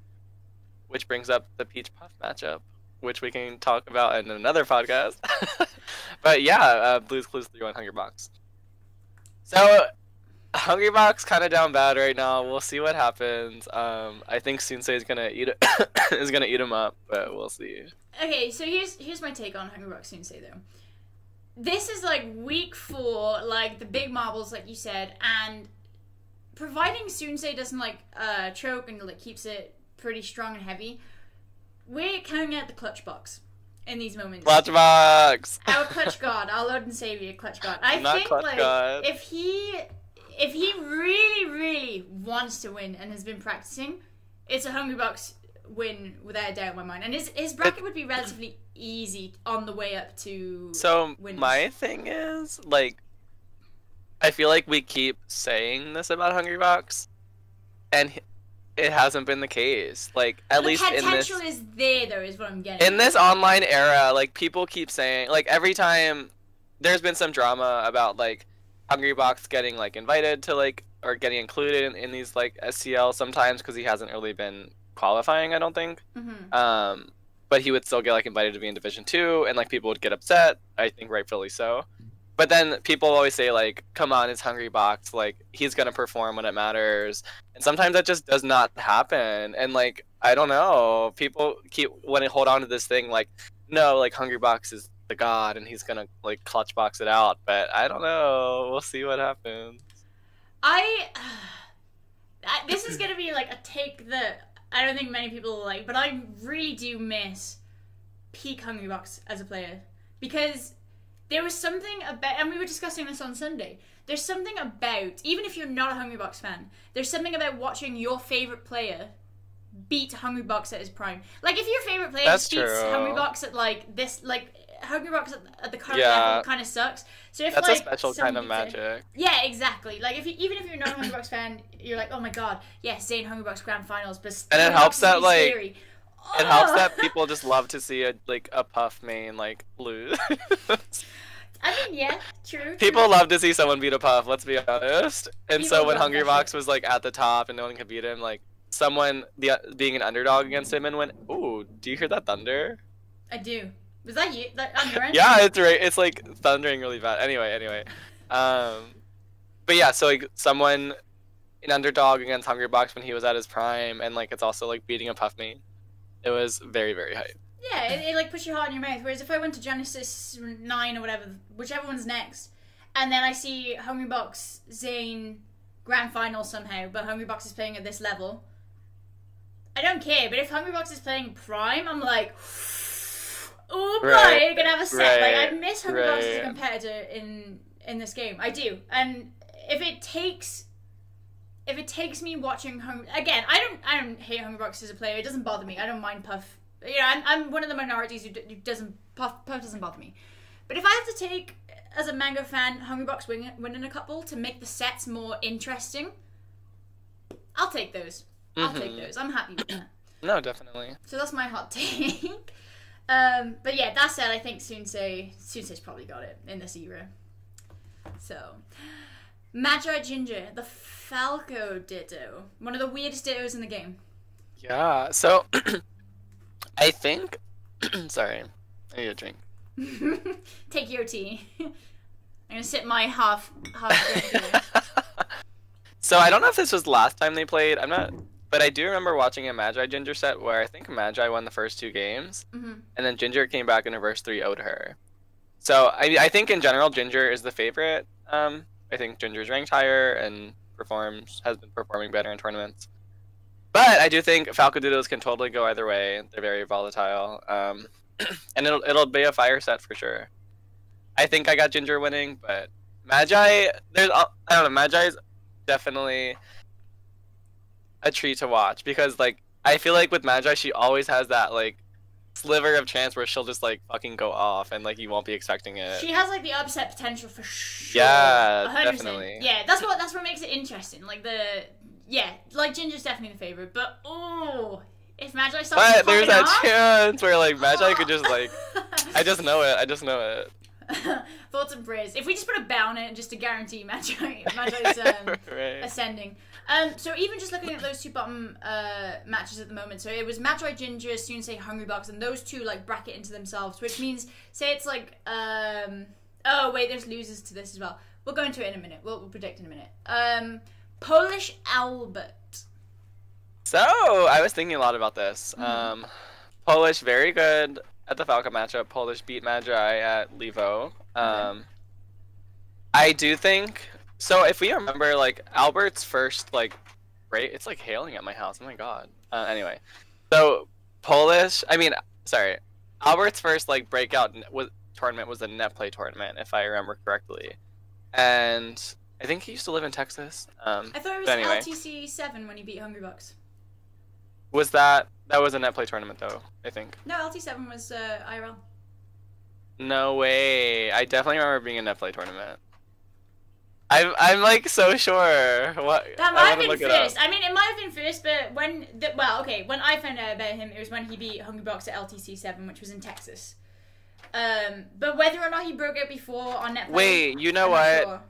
which brings up the peach puff matchup, which we can talk about in another podcast. but yeah, uh, Blues Clues one Hungry Box. So Hungry Box kind of down bad right now. We'll see what happens. Um, I think Soonsay is gonna eat is gonna eat him up, but we'll see. Okay, so here's here's my take on Hungry Box Soonsay though. This is like week four, like the big marbles, like you said, and providing Soonsay doesn't like uh choke and like keeps it pretty strong and heavy, we're coming at the clutch box in these moments. Clutch Box. Our clutch god, our Lord and Savior, clutch god. I Not think like God. if he if he really, really wants to win and has been practicing, it's a Hungry Box win without a doubt in my mind. And his his bracket would be relatively easy on the way up to So winners. my thing is like, I feel like we keep saying this about Hungry Box, and it hasn't been the case. Like at the least in this potential is there though, is what I'm getting. in this online era, like people keep saying, like every time there's been some drama about like Hungry Box getting like invited to like or getting included in, in these like SCL sometimes because he hasn't really been qualifying. I don't think. hmm Um, but he would still get like invited to be in Division Two, and like people would get upset. I think rightfully so. But then people always say like, "Come on, it's Hungry Box. Like he's gonna perform when it matters." And sometimes that just does not happen. And like I don't know, people keep when they hold on to this thing like, no, like Hungry Box is the god, and he's gonna like clutch box it out. But I don't know. We'll see what happens. I, I this is gonna be like a take that I don't think many people will like, but I really do miss peak Hungry Box as a player because there was something about, and we were discussing this on Sunday. There's something about, even if you're not a Hungry Box fan, there's something about watching your favorite player beat Hungry Box at his prime. Like if your favorite player That's beats true. Hungry Box at like this, like Hungry Box at, at the current Yeah. level, kind of sucks. So if That's like a special kind of it- magic. yeah, exactly. Like if you, even if you're not a Hungry Box fan, you're like, oh my god, yes, Zain Hungry Box Grand Finals, but And it helps that, like, scary. It helps that people just love to see a like a puff main like lose. I mean, yeah, true. people true. love to see someone beat a puff. Let's be honest. And People so when Hungry Box was like at the top and no one could beat him, like someone the being an underdog against him and went, "Ooh, do you hear that thunder?" I do. Was that you? That on your end? Yeah, it's right. It's like thundering really bad. Anyway, anyway. Um, but yeah, so like someone an underdog against Hungry Box when he was at his prime, and like it's also like beating a puff main. It was very very hype. Yeah, it, it like puts your heart in your mouth. Whereas if I went to Genesis Nine or whatever, whichever one's next, and then I see Hungry Box Zain Grand Final somehow, but Hungry Box is playing at this level, I don't care. But if Hungry Box is playing Prime, I'm like, oh boy, Right, you're gonna have a set. Like I right, miss Hungry Box as a competitor in in this game. I do, and if it takes. If it takes me watching Hungry again, I don't I don't hate Hungry Box as a player. It doesn't bother me. I don't mind Puff. You know, I'm, I'm one of the minorities who, d- who doesn't Puff, Puff doesn't bother me. But if I have to take as a Mango fan Hungry Box win, winning a couple to make the sets more interesting, I'll take those. I'll take Mhm. those. I'm happy with that. No, definitely. So that's my hot take. Um, but yeah, that said, I think Soonsay Soonsay's probably got it in this era. So, Magi Ginger, the Falco Ditto, one of the weirdest dittos in the game. Yeah. So I think. sorry, I need a drink. Take your tea. I'm gonna sip my half half so I don't know if this was last time they played. I'm not, but I do remember watching a Magi Ginger set where I think Magi won the first two games, hmm and then Ginger came back in reverse 3 0'd her. So I, I think in general, Ginger is the favorite. Um, I think Ginger's ranked higher and performs has been performing better in tournaments. But I do think Falco Doodles can totally go either way. They're very volatile. Um, and it'll it'll be a fire set for sure. I think I got Ginger winning, but Magi there's I don't know, Magi's definitely a treat to watch because like I feel like with Magi she always has that like sliver of chance where she'll just like fucking go off and like you won't be expecting it. She has like the upset potential for sure. Yeah, 100%. definitely. Yeah, that's what that's what makes it interesting. Like the yeah, like Ginger's definitely the favorite, but oh, if Magi starts But there's that off, chance where like Magi could just like I just know it. I just know it. Thoughts and prayers. If we just put a bow on it just to guarantee Magi, Magi's um, right. ascending. Um, so even just looking at those two bottom uh, matches at the moment, so it was Magi Ginger, Soonsay Hungry Bucks, and those two like bracket into themselves, which means say it's like um, oh wait, there's losers to this as well. We'll go into it in a minute. We'll, we'll predict in a minute. Um, Polish Albert. So I was thinking a lot about this. Mhm. Um, Polish very good at the Falcon matchup. Polish beat Magi at Levo. Um, I do think so. If we remember, like Albert's first like break, it's like hailing at my house. Oh my god. Uh, anyway, so Polish. I mean, sorry, Albert's first like breakout was tournament was a net play tournament, if I remember correctly, and I think he used to live in Texas. Um, I thought it was anyway. LTC seven when he beat Hungrybox. Was that that was a net play tournament though? I think. No, LT seven was uh, IRL. No way. I definitely remember being a net play tournament. I'm I'm like so sure. What? That I might have been first. I mean, it might have been first, but when the, well, okay, when I found out about him, it was when he beat Hungry Box at LTC seven, which was in Texas. Um, but whether or not he broke it before on netplay, Wait, you know I'm what? sure.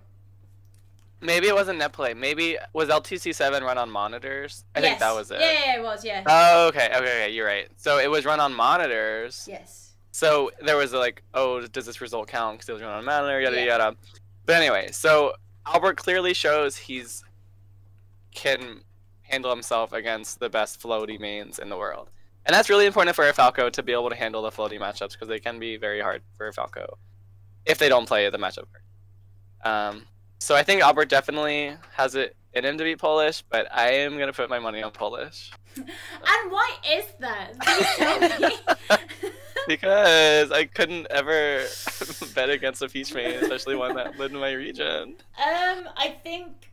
Maybe it wasn't net play. Maybe was LTC seven run on monitors? I think that Yes. was it. Yeah, yeah, it was. Yeah. Oh, okay, okay, okay. You're right. So it was run on monitors. yes. So there was like, oh, does this result count? Because it was run on a monitor, yada Yeah. yada. But anyway, so Albert clearly shows he's can handle himself against the best floaty mains in the world, and that's really important for a Falco to be able to handle the floaty matchups because they can be very hard for a Falco if they don't play the matchup. Um, so I think Albert definitely has it in him to beat Polish, but I am gonna put my money on Polish. And why is that? Please tell me. because I couldn't ever bet against a peach main, especially one that lived in my region. Um, I think,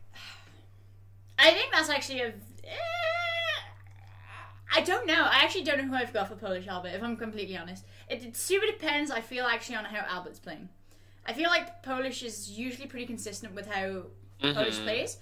I think that's actually a. eh, I don't know. I actually don't know who I've got for Polish Albert. If I'm completely honest, it, it super depends. I feel actually on how Albert's playing. I feel like Polish is usually pretty consistent with how Polish Mhm. plays.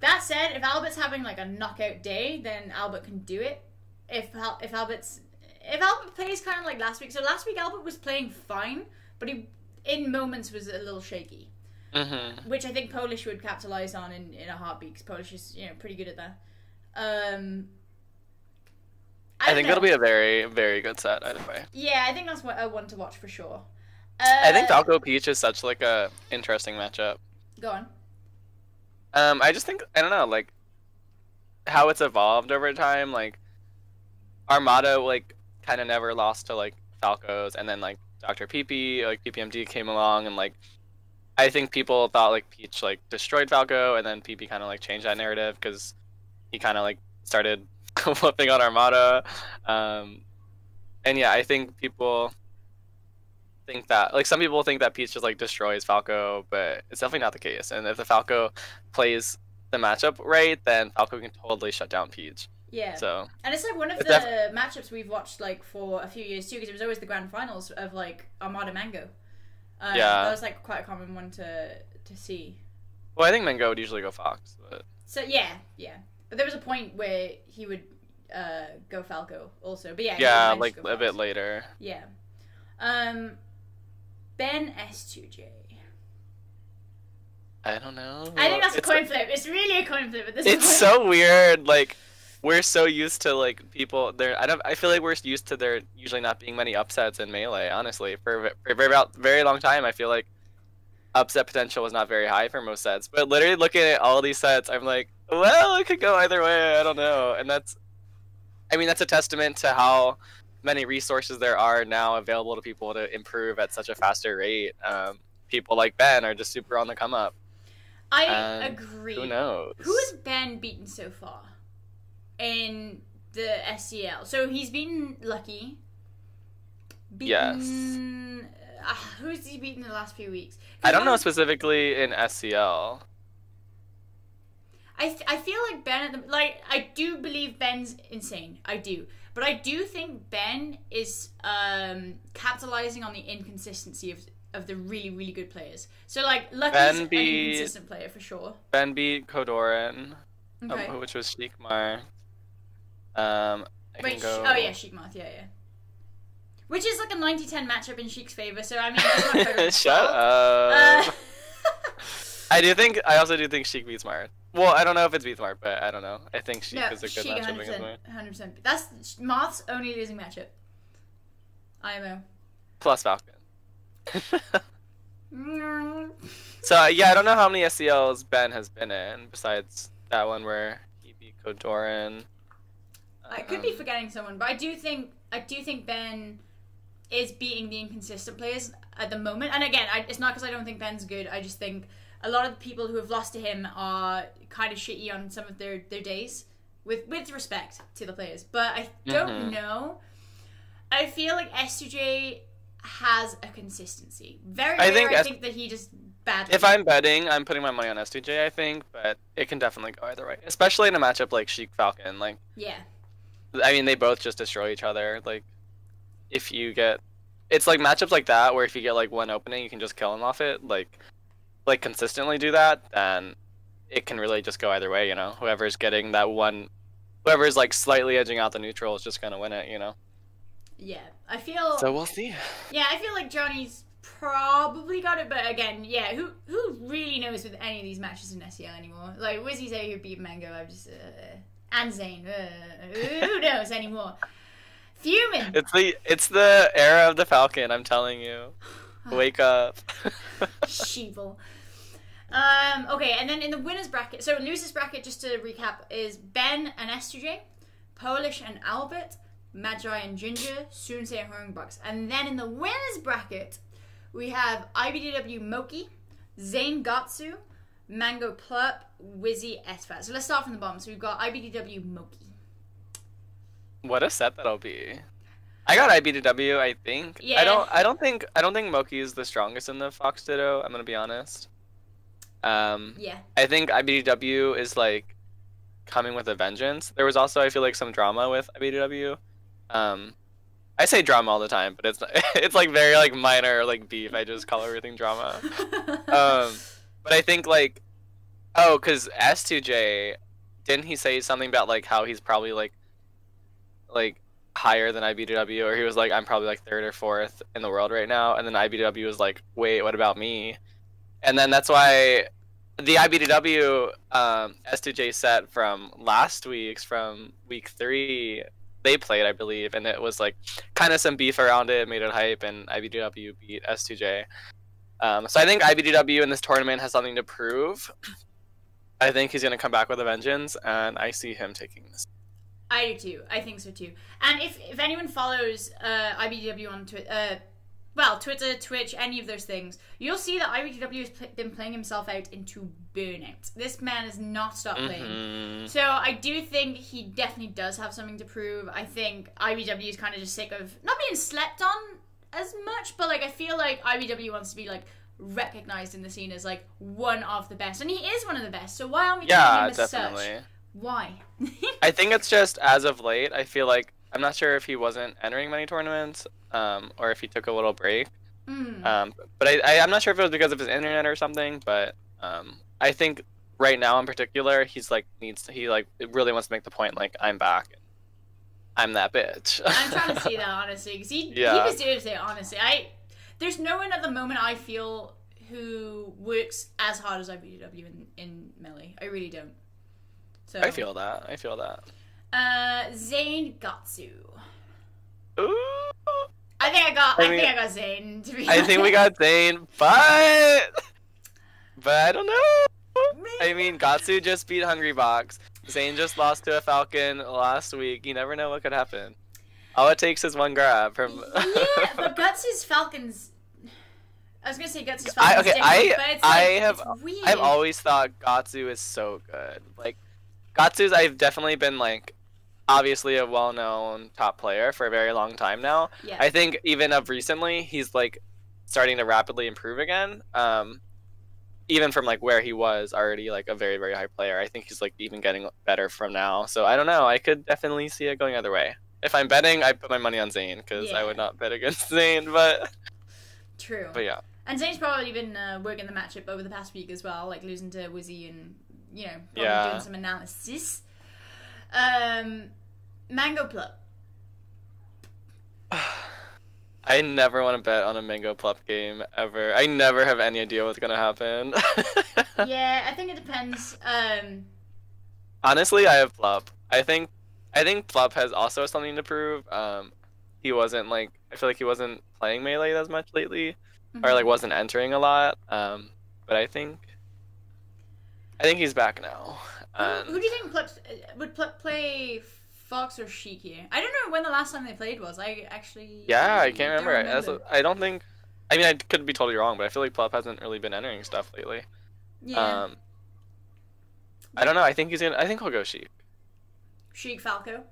That said, if Albert's having like a knockout day, then Albert can do it. If Al- if Albert's if Albert plays kind of like last week, so last week Albert was playing fine, but he in moments was a little shaky, Mhm. which I think Polish would capitalize on in, in a heartbeat because Polish is you know pretty good at that. Um, I, don't think know. it'll be a very, very good set either way. yeah. I think that's what I want to watch for sure. Uh, I think Falco Peach is such like a interesting matchup. Go on. Um, I just think I don't know, like how it's evolved over time. Like Armada, like kind of never lost to like Falcos, and then like Doctor PP, like PPMD came along, and like I think people thought like Peach like destroyed Falco, and then PP kind of like changed that narrative because he kind of like started whooping on Armada. Um, and yeah, I think people think that like some people think that Peach just like destroys Falco, but it's definitely not the case. And if the Falco plays the matchup right, then Falco can totally shut down Peach. Yeah. So And it's like one of the def- matchups we've watched like for a few years too, because it was always the grand finals of like Armada Mango. Um, Yeah. that was like quite a common one to to see. well, I think Mango would usually go Fox, but So yeah, yeah. But there was a point where he would uh, go Falco also. But yeah, yeah, like manage to go a bit later. Yeah. Um, Ben S2J. I don't know. I think that's a It's- coin flip. It's really a coin flip at this It's point. so weird. Like we're so used to like people. There, I don't. I feel like we're used to there usually not being many upsets in melee. Honestly, for, for a very very long time, I feel like upset potential was not very high for most sets. But literally looking at all these sets, I'm like, Well, it could go either way. I don't know, and that's, I mean, that's a testament to how many resources there are now available to people to improve at such a faster rate. Um, people like Ben are just super on the come up. I And agree. Who knows? Who has Ben beaten so far in the SCL? So he's beaten Lucky. Beaten, Uh, who's he beaten in the last few weeks? I don't know specifically in SCL. I, th- I feel like Ben at the like I do believe Ben's insane. I do, but I do think Ben is um capitalizing on the inconsistency of of the really really good players. So like Lucky's Ben an beat- inconsistent player for sure. Ben beat Kodorin, um, which was Sheikmar. Um, I Wait, go. oh yeah, Sheik Marth, yeah, yeah. Which is like a 90-10 matchup in Sheik's favor, so I mean that's not Shut up. Uh, I do think. I also do think Sheik beats Smart. Well, I don't know if it's beat but I don't know. I think Sheik no, is a good Sheik matchup 100%, against Smart. 100%. That's Marth's only losing matchup. IMO. Plus Falcon. So uh, yeah, I don't know how many SCLs Ben has been in besides that one where he beat Kodorin. I could be Um, forgetting someone, but I do think I do think Ben is beating the inconsistent players at the moment. And again, I, it's not because I don't think Ben's good. I just think a lot of the people who have lost to him are kind of shitty on some of their, their days, with with respect to the players. But I don't Mhm. know. I feel like S2J has a consistency. Very I rare. think I S- think that he just badly. If I'm betting, I'm putting my money on S2J, I think, but it can definitely go either way. Especially in a matchup like Sheik Falcon. Like, yeah. I mean, they both just destroy each other. Like, if you get, it's like matchups like that where if you get like one opening, you can just kill them off it. Like, like consistently do that, then it can really just go either way. You know, whoever's getting that one, whoever's like slightly edging out the neutral is just gonna win it. You know. Yeah. I feel. So we'll see. Yeah, I feel like Johnny's probably got it, but again, yeah, who who really knows with any of these matches in SCL anymore? Like Wizzy say who beat Mango, I'm just uh, and Zain, uh, who knows anymore? Fuming. It's the it's the era of the Falcon. I'm telling you. Wake up. Sheeple. Um, okay, and then in the winners bracket, so losers bracket, just to recap, is Ben and S2J, Polish and Albert, Magi and Ginger, Soonsay and Hungrybox. And then in the winners bracket, we have IBDW Moky, Zain Gahtzu, Mango Plup, Wizzy SFAT. So let's start from the bottom. So we've got IBDW Moky. What a set that'll be. I got IBDW, I think. Yeah. I don't I don't think I don't think Moky is the strongest in the Fox Ditto, I'm gonna be honest. Um Yeah. I think IBDW is like coming with a vengeance. There was also I feel like some drama with IBDW. Um I say drama all the time, but it's it's like very like minor like beef. I just call everything drama. Um but I think like oh, cuz S2J didn't he say something about like how he's probably like like higher than IBDW or he was like I'm probably like third or fourth in the world right now and then IBDW was like wait what about me and then that's why the IBDW um, S2J set from last week's from week three they played I believe and it was like kind of some beef around it made it hype and IBDW beat S2J um, so I think IBDW in this tournament has something to prove I think he's gonna come back with a vengeance and I see him taking this I do too. I think so too. And if if anyone follows uh, IBDW on Twitter, uh, well, Twitter, Twitch, any of those things, you'll see that IBDW has pl- been playing himself out into burnout. This man has not stopped playing. Mhm. So I do think he definitely does have something to prove. I think IBW is kind of just sick of not being slept on as much, but like I feel like IBW wants to be like recognized in the scene as like one of the best, and he is one of the best. So why aren't we Yeah, him as definitely. such? Why? I think it's just as of late. I feel like I'm not sure if he wasn't entering many tournaments, um, or if he took a little break. Mm. Um, but I, I, I'm not sure if it was because of his internet or something. But um, I think right now in particular, he's like needs he like really wants to make the point like I'm back. I'm that bitch. I'm trying to see that honestly because he Yeah. he deserves it. Honestly, I there's no one at the moment I feel who works as hard as IBDW in in melee. I really don't. So I feel that. I feel that. uh Zain Gahtzu. Ooh. I think I got. I I, mean, think I got Zain. To be I think we got Zain, but but I don't know. I I mean, Gahtzu just beat Hungry Box. Zain just lost to a Falcon last week. You never know what could happen. All it takes is one grab from. yeah, but Guts' Falcons. I was gonna say Guts' I, Falcons. okay, different, I it's I have. I've always thought Gahtzu is so good. Like Gahtzu's I've definitely been like obviously a well-known top player for a very long time now. Yeah. I think even of recently he's like starting to rapidly improve again. Um even from like where he was already like a very very high player. I think he's like even getting better from now. So I don't know. I could definitely see it going either way. If I'm betting, I put my money on Zain because I would not bet against Zain. But True. but yeah, And Zain's probably been uh, working the matchup over the past week as well, like losing to Wizzy and you know probably Yeah. doing some analysis. Um, Mango Plup. I never want to bet on a Mango Plup game ever. I never have any idea what's gonna happen. yeah, I think it depends. Um, Honestly, I have Plup. I think I think Plup has also something to prove. Um, he wasn't like I feel like he wasn't playing melee as much lately, or like wasn't entering a lot. Um, but I think I think he's back now. Who, And who do you think Plup, uh, would play Fox or Sheik here? I don't know when the last time they played was. I actually yeah, I can't don't remember. As. I don't think. I mean, I could be totally wrong, but I feel like Plup hasn't really been entering stuff lately. yeah, Um, I don't know. I think he's gonna. I think he'll go Sheik. Sheik Falco.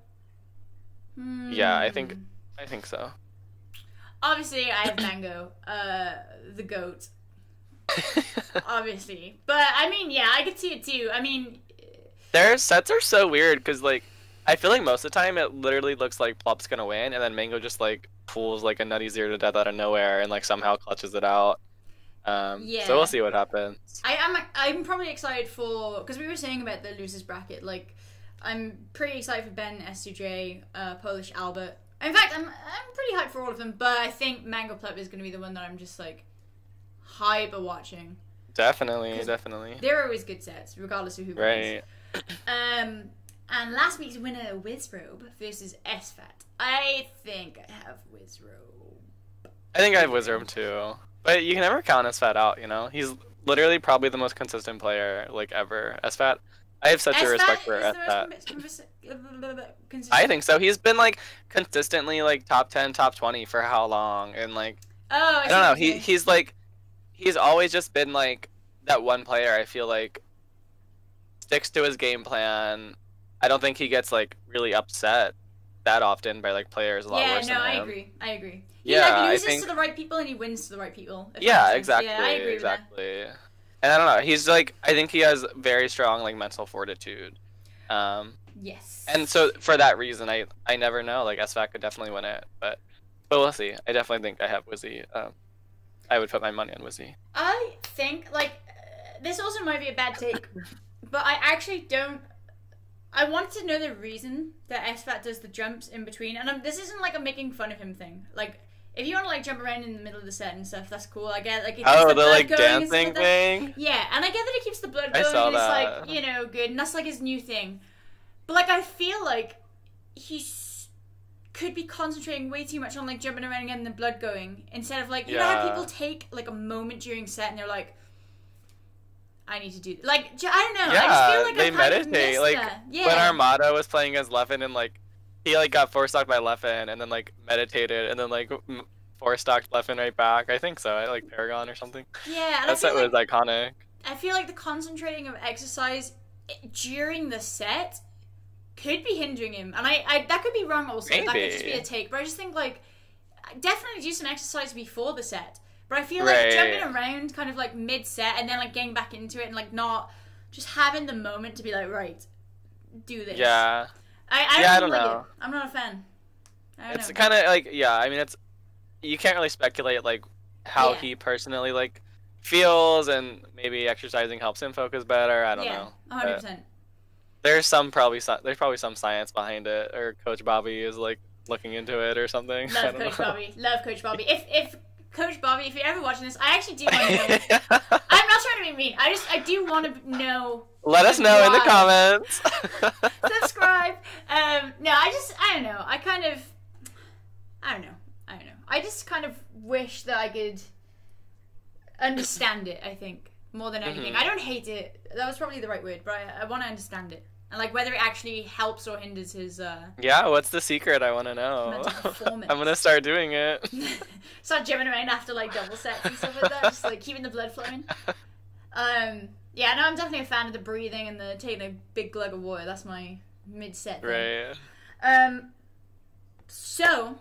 Yeah, I think- Hmm. I think so. Obviously, I have Mango, uh, the goat. Obviously, but I mean, yeah, I could see it too. I mean, Their sets are so weird because like I feel like most of the time it literally looks like Plup's gonna win, and then Mango just like pulls like a nutty zero to death out of nowhere and like somehow clutches it out. Um, Yeah. So we'll see what happens. I am I'm probably excited for because we were saying about the losers bracket. Like, I'm pretty excited for Ben S2J, uh, Polish Albert. In fact, I'm I'm pretty hyped for all of them, but I think Mango Plup is to be the one that I'm just like hyper watching. Definitely, definitely. They're always good sets, regardless of who wins. Um, and last week's winner, Wizrobe versus SFAT. I think I have Wizrobe. I think I have Wizard too, but you can never count SFAT out. You know, he's literally probably the most consistent player like ever. SFAT. I have such a respect for SFAT. most convis- convis- consistent- I think so. He's been like consistently like top ten, top twenty for how long, and like Oh, I see don't know. He he's like he's always just been like that one player. I feel like sticks to his game plan. I don't think he gets like really upset that often by like players a lot yeah, worse no, than I agree. I agree. He Yeah, like loses think- to the right people and he wins to the right people. Yeah, exactly, Yeah, I agree exactly. And I don't know. He's like I think he has very strong like mental fortitude. Um. Yes. and so for that reason, I I never know. Like SFAT could definitely win it, but but we'll see. I definitely think I have Wizzy. Um, I would put my money on Wizzy. I think like this also might be a bad take, but I actually don't. I want to know the reason that SFAT does the jumps in between, and I'm, this isn't like a making fun of him thing. Like, if you want to like jump around in the middle of the set and stuff, that's cool. I get like it keeps Oh, the the blood like going dancing like thing. Yeah, and I get that it keeps the blood going. I saw and it's that. like you know good, and that's like his new thing. But like I feel like he's could be concentrating way too much on like jumping around and getting the blood going instead of like you know how people take like a moment during set and they're like, I need to do like I don't know. I Yeah, just feel like they I kind of meditate, like, yeah. when Armada was playing as Leffen and like he like got four stocked by Leffen and then like meditated and then like four stocked Leffen right back. I think so. I like Paragon or something. yeah, and That I set feel was iconic. I feel like the concentrating of exercise eh, during the set could be hindering him, and I, I that could be wrong. Also, Maybe. that could just be a take, but I just think like definitely do some exercise before the set. But I feel like Right. jumping around kind of like mid set and then like getting back into it and like not just having the moment to be like right, do this. Yeah, I, I Yeah, I don't, don't like know. it. I'm not a fan. I don't it's kind of like yeah. I mean, it's you can't really speculate like how Yeah. he personally like feels and maybe exercising helps him focus better. I don't know. yeah, know. 100. But percent there's some probably there's probably some science behind it, or Coach Bobby is like looking into it or something. I Love don't Coach know. Bobby. Love Coach Bobby. If if Coach Bobby, if you're ever watching this, I actually do want to know. I'm not trying to be mean. I just I do want to know. Let us know in the comments. Subscribe. um, no, I just I don't know. I kind of I don't know. I don't know. I just kind of wish that I could understand it. I think more than anything. Mhm. I don't hate it. That was probably the right word, but I, I want to understand it and like whether it actually helps or hinders his uh Yeah, what's the secret? I want to know. I'm gonna start doing it. Start jumping around after like double sets and stuff like that, just like keeping the blood flowing. Um, yeah, no, I'm definitely a fan of the breathing and the taking a big glug of water. That's my mid set. right. Um, so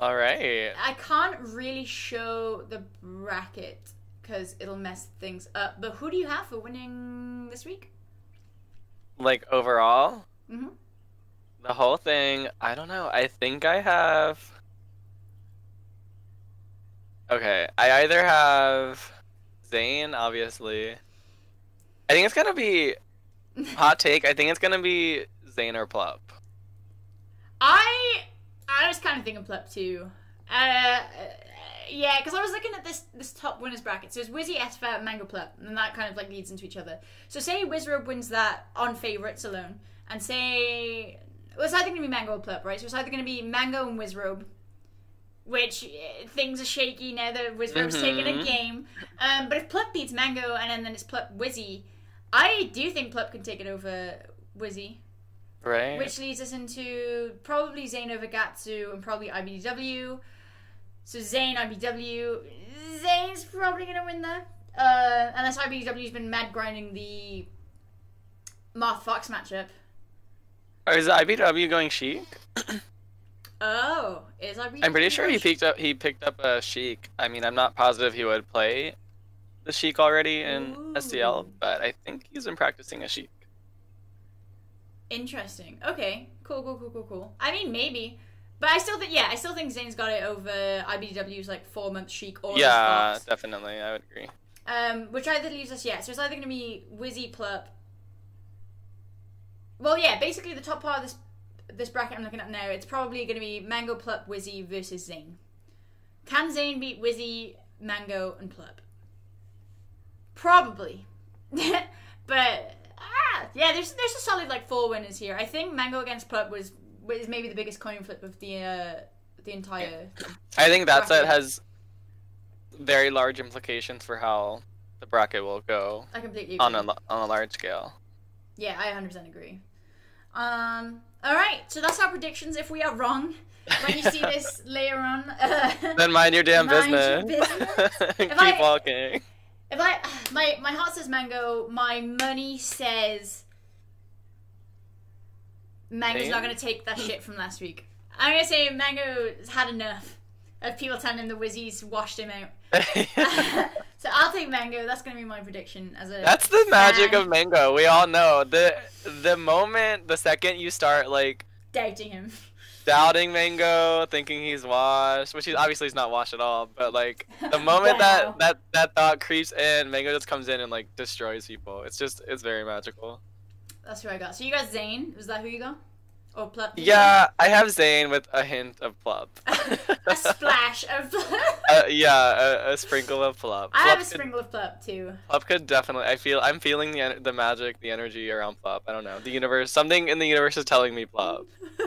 All right. I can't really show the bracket because it'll mess things up. But who do you have for winning this week? Like overall, Mhm. the whole thing. I don't know. I think I have. Okay, I either have Zain, obviously. I think it's gonna be hot take. I think it's gonna be Zain or Plup. I I was kind of thinking Plup too. Uh, yeah, because I was looking at this this top winners bracket. So it's Wizzy, SFAT, Mango Plup, and that kind of like leads into each other. So say Wizrobe wins that on favorites alone, and say well, it's either going to be Mango or Plup, right? So it's either going to be Mango and Wizrobe, which uh, things are shaky now that Wizrobe's taking a game. Um, but if Plup beats Mango and then, then it's Plup Wizzy, I do think Plup can take it over Wizzy. Right. Which leads us into probably Zain over Gahtzu and probably IBDW. So Zain, IBW. Zain's probably going to win there. Uh, unless IBW's been mad grinding the Marth Fox matchup. Or is IBW going Sheik? Oh, is IBDW? I'm pretty sure he picked up he picked up a Sheik. I mean, I'm not positive he would play the Sheik already in SCL, Ooh. but I think he's been practicing a Sheik. Interesting. Okay. Cool, cool, cool, cool, cool. I mean, maybe. But I still think, yeah, I still think Zain's got it over IBDW's like four month Sheik or yeah, definitely. I would agree. Um, which either leaves us, yeah. So it's either going to be Wizzy Plup. Well, yeah, basically the top part of this this bracket I'm looking at now, it's probably going to be Mango, Plup, Wizzy versus Zain. Can Zain beat Wizzy, Mango, and Plup? Probably, but ah, yeah, there's there's a solid like four winners here. I think Mango against Plup was was maybe the biggest coin flip of the uh, the entire. I think that set has very large implications for how the bracket will go I completely agree. on a on a large scale. Yeah, I 100% agree. Um, all right, so that's our predictions. If we are wrong, when you see this later on, uh, Then mind your damn Mind your business. business. Keep If I- walking. if I my my heart says mango, my money says mango's not gonna take that shit from last week. I'm gonna say mango's had enough of people telling him the Wizzies washed him out. so I'll take mango. That's gonna be my prediction as a. That's the magic of mango. We all know the the moment, the second you start like doubting him. doubting Mango, thinking he's washed, which he's obviously he's not washed at all. But like the moment Wow. that that that thought creeps in, Mango just comes in and like destroys people. It's just it's very magical. That's who I got. So you got Zain. Was that who you got? Or Plup? Yeah, I have Zain with a hint of Plup. a splash of. Uh, yeah, a, a sprinkle of Plup. I have Plup a sprinkle of Plup too. Plup could definitely. I feel I'm feeling the the magic, the energy around Plup. I don't know. The universe, something in the universe is telling me Plup.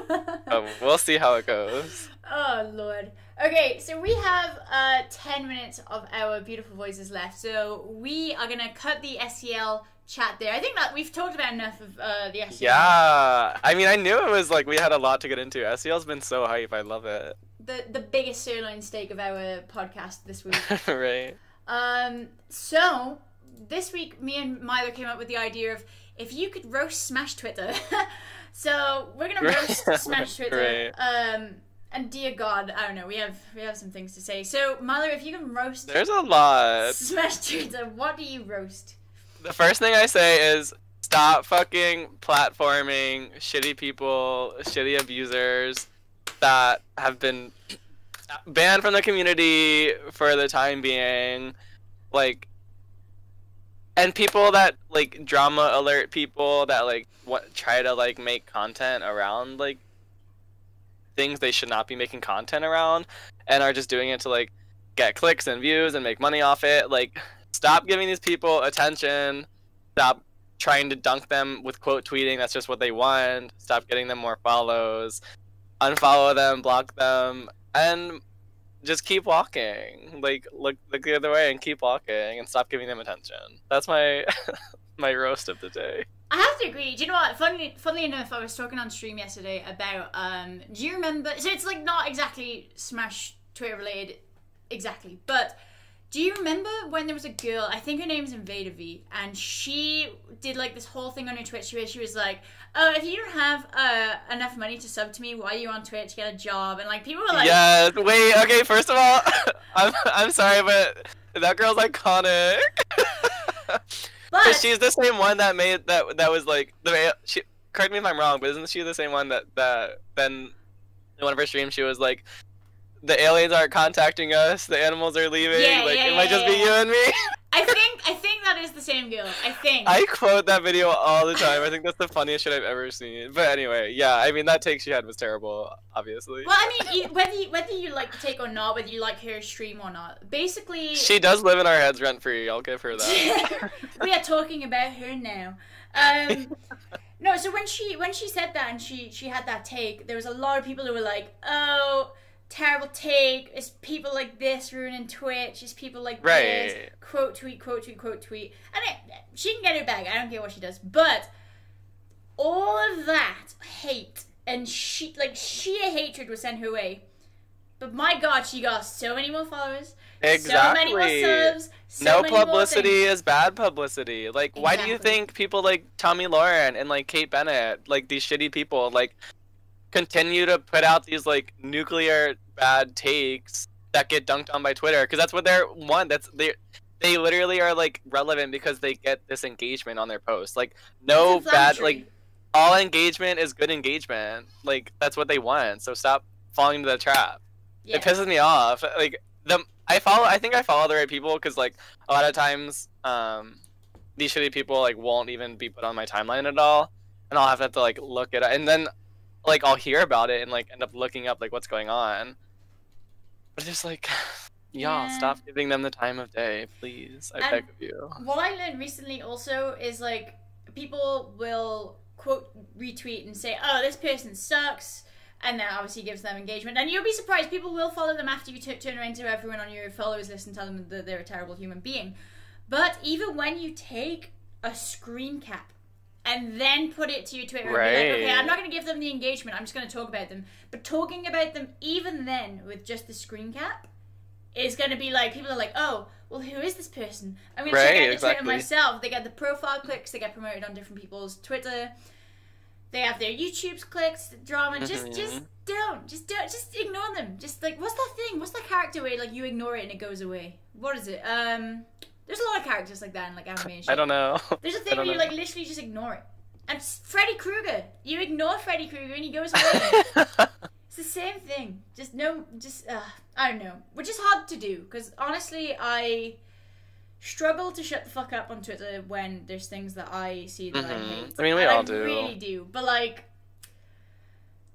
But we'll see how it goes. oh lord. Okay, so we have uh 10 minutes of our beautiful voices left. So we are gonna cut the SCL chat there. I think that we've talked about enough of uh the SCL. Yeah, I mean, I knew it was like we had a lot to get into. SCL's been so hype. I love it. The the biggest sirloin steak of our podcast this week. right. Um, so this week, me and Milo came up with the idea of if you could roast Smash Twitter. so we're gonna roast Smash Twitter. Um, and dear God, I don't know. We have we have some things to say. So Milo, if you can roast There's a lot. Smash Twitter, what do you roast? The first thing I say is stop fucking platforming shitty people, shitty abusers that have been banned from the community for the time being. Like, and people that like drama alert people that like what try to like make content around like things they should not be making content around and are just doing it to like get clicks and views and make money off it like stop giving these people attention stop trying to dunk them with quote tweeting that's just what they want stop getting them more follows unfollow them block them and just keep walking. Like look look the other way and keep walking and stop giving them attention. That's my my roast of the day. I have to agree. Do you know what? Funnily, funnily enough, I was talking on stream yesterday about. Um, do you remember? So it's like not exactly Smash Twitter related, exactly. But do you remember when there was a girl? I think her name name's Invader V, and she did like this whole thing on her Twitch where she was like, "Oh, if you don't have uh, enough money to sub to me, why are you on Twitch? To get a job." And like people were like, Yeah, wait, okay, first of all, I'm I'm sorry, but that girl's iconic. but she's the same one that made that that was like the she correct me if I'm wrong, but isn't she the same one that that then in one of her streams she was like the aliens aren't contacting us, the animals are leaving, Yeah, like yeah, it might yeah, just be you and me. I think I think that is the same girl. I think. I quote that video all the time. I think that's the funniest shit I've ever seen. But anyway, yeah, I mean that take she had was terrible, obviously. well, I mean, whether you, whether you like the take or not, whether you like her stream or not, basically, She does live in our heads rent free. I'll give her that. we are talking about her now. Um, no, so when she when she said that and she she had that take, there was a lot of people who were like, "Oh, terrible take. It's people like this ruining Twitch. It's people like this quote tweet quote tweet quote tweet." And it, she can get it back. I don't care what she does, but all of that hate and she like sheer hatred was sent her way. But my God, she got so many more followers, so many more Exactly. subs, so no many publicity things. is bad publicity. Like, why do you think people like Tomi Lahren and like Kate Bennett, like these shitty people, like continue to put out these like nuclear bad takes that get dunked on by Twitter? Because that's what they're one. That's they. They literally are like relevant because they get this engagement on their posts. Like no bad like all engagement is good engagement. Like that's what they want. So stop falling into the trap Yeah. it pisses me off. Like the I follow. I think I follow the right people because like a lot of times, um, these shitty people like won't even be put on my timeline at all, and I'll have to, have to like look it up, and then like I'll hear about it and like end up looking up like what's going on. But it's just like, y'all Yeah. stop giving them the time of day, please. I And- beg of you. what I learned recently also is like people will quote retweet and say, "Oh, this person sucks," and that obviously gives them engagement. And you'll be surprised people will follow them after you t- turn around to everyone on your followers list and tell them that they're a terrible human being. But even when you take a screen cap and then put it to your Twitter and be like, okay, I'm not going to give them the engagement. I'm just going to talk about them. But talking about them even then with just the screen cap is going to be like people are like, oh, well, who is this person? I'm going to check out the exactly. Twitter myself. They get the profile clicks. They get promoted on different people's Twitter. They have their YouTube's clicks, drama. Just, just Mhm. don't, just don't, just ignore them. Just like, what's that thing? What's that character where like you ignore it and it goes away? What is it? Um, there's a lot of characters like that in like anime shit. I don't know. There's a thing where you like literally just ignore it. And Freddy Krueger. You ignore Freddy Krueger and he goes away. it's the same thing. Just no, just uh, I don't know, which is hard to do because honestly, I struggle to shut the fuck up on Twitter when there's things that I see that I Mhm. hate. I mean, we And all I do. really do. But like.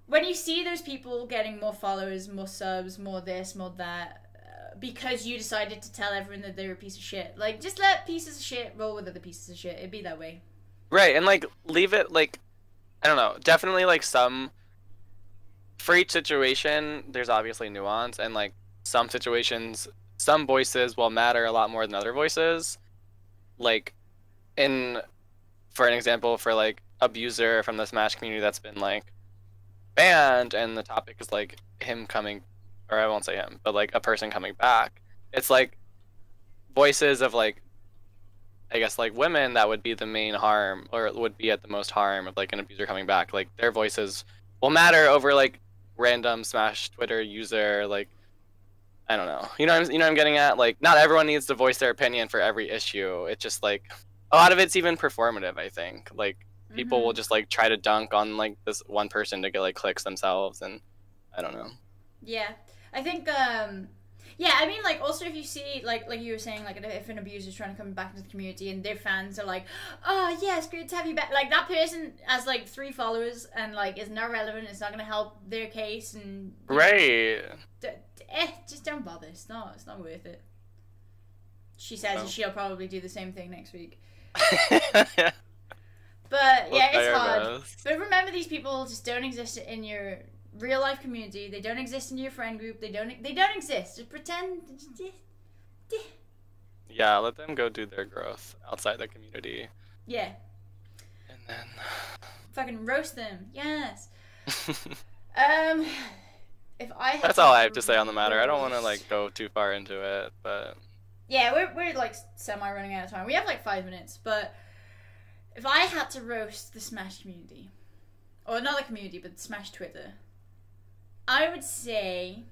When you see those people getting more followers, more subs, more this, more that, because you decided to tell everyone that they're a piece of shit, like just let pieces of shit roll with other pieces of shit. It'd be that way. Right, and like leave it like I don't know, definitely like some for each situation there's obviously nuance and like some situations some voices will matter a lot more than other voices. Like in for an example for like abuser from the Smash community that's been like banned and the topic is like him coming or I won't say him, but like a person coming back. It's like voices of like I guess like women that would be the main harm or would be at the most harm of like an abuser coming back. Like their voices will matter over like random Smash Twitter user like I don't know. You know what I'm, you know what I'm getting at? Like not everyone needs to voice their opinion for every issue. It's just like a lot of it's even performative, I think. Like people Mm-hmm. will just like try to dunk on like this one person to get like clicks themselves and I don't know. Yeah, I think. um Yeah, I mean, like, also if you see, like, like you were saying, like, if an abuser's trying to come back into the community and their fans are like, "Oh, yeah, it's great to have you back," like that person has like three followers and like is not relevant. It's not gonna help their case and Right. D- eh, just don't bother. It's not. It's not worth it. She says she'll probably do the same thing next week. yeah, But yeah, it's hard. But remember, these people just don't exist in your real life community. They don't exist in your friend group. They don't. They don't exist. Just pretend. Yeah, let them go do their growth outside the community, yeah. and then. Fucking roast them. Yes. Um. If I That's all I have to say on the matter. I don't want to like go too far into it, but Yeah, we're we're like semi running out of time. We have like five minutes, but if I had to roast the Smash community, or not the community, but Smash Twitter, I would say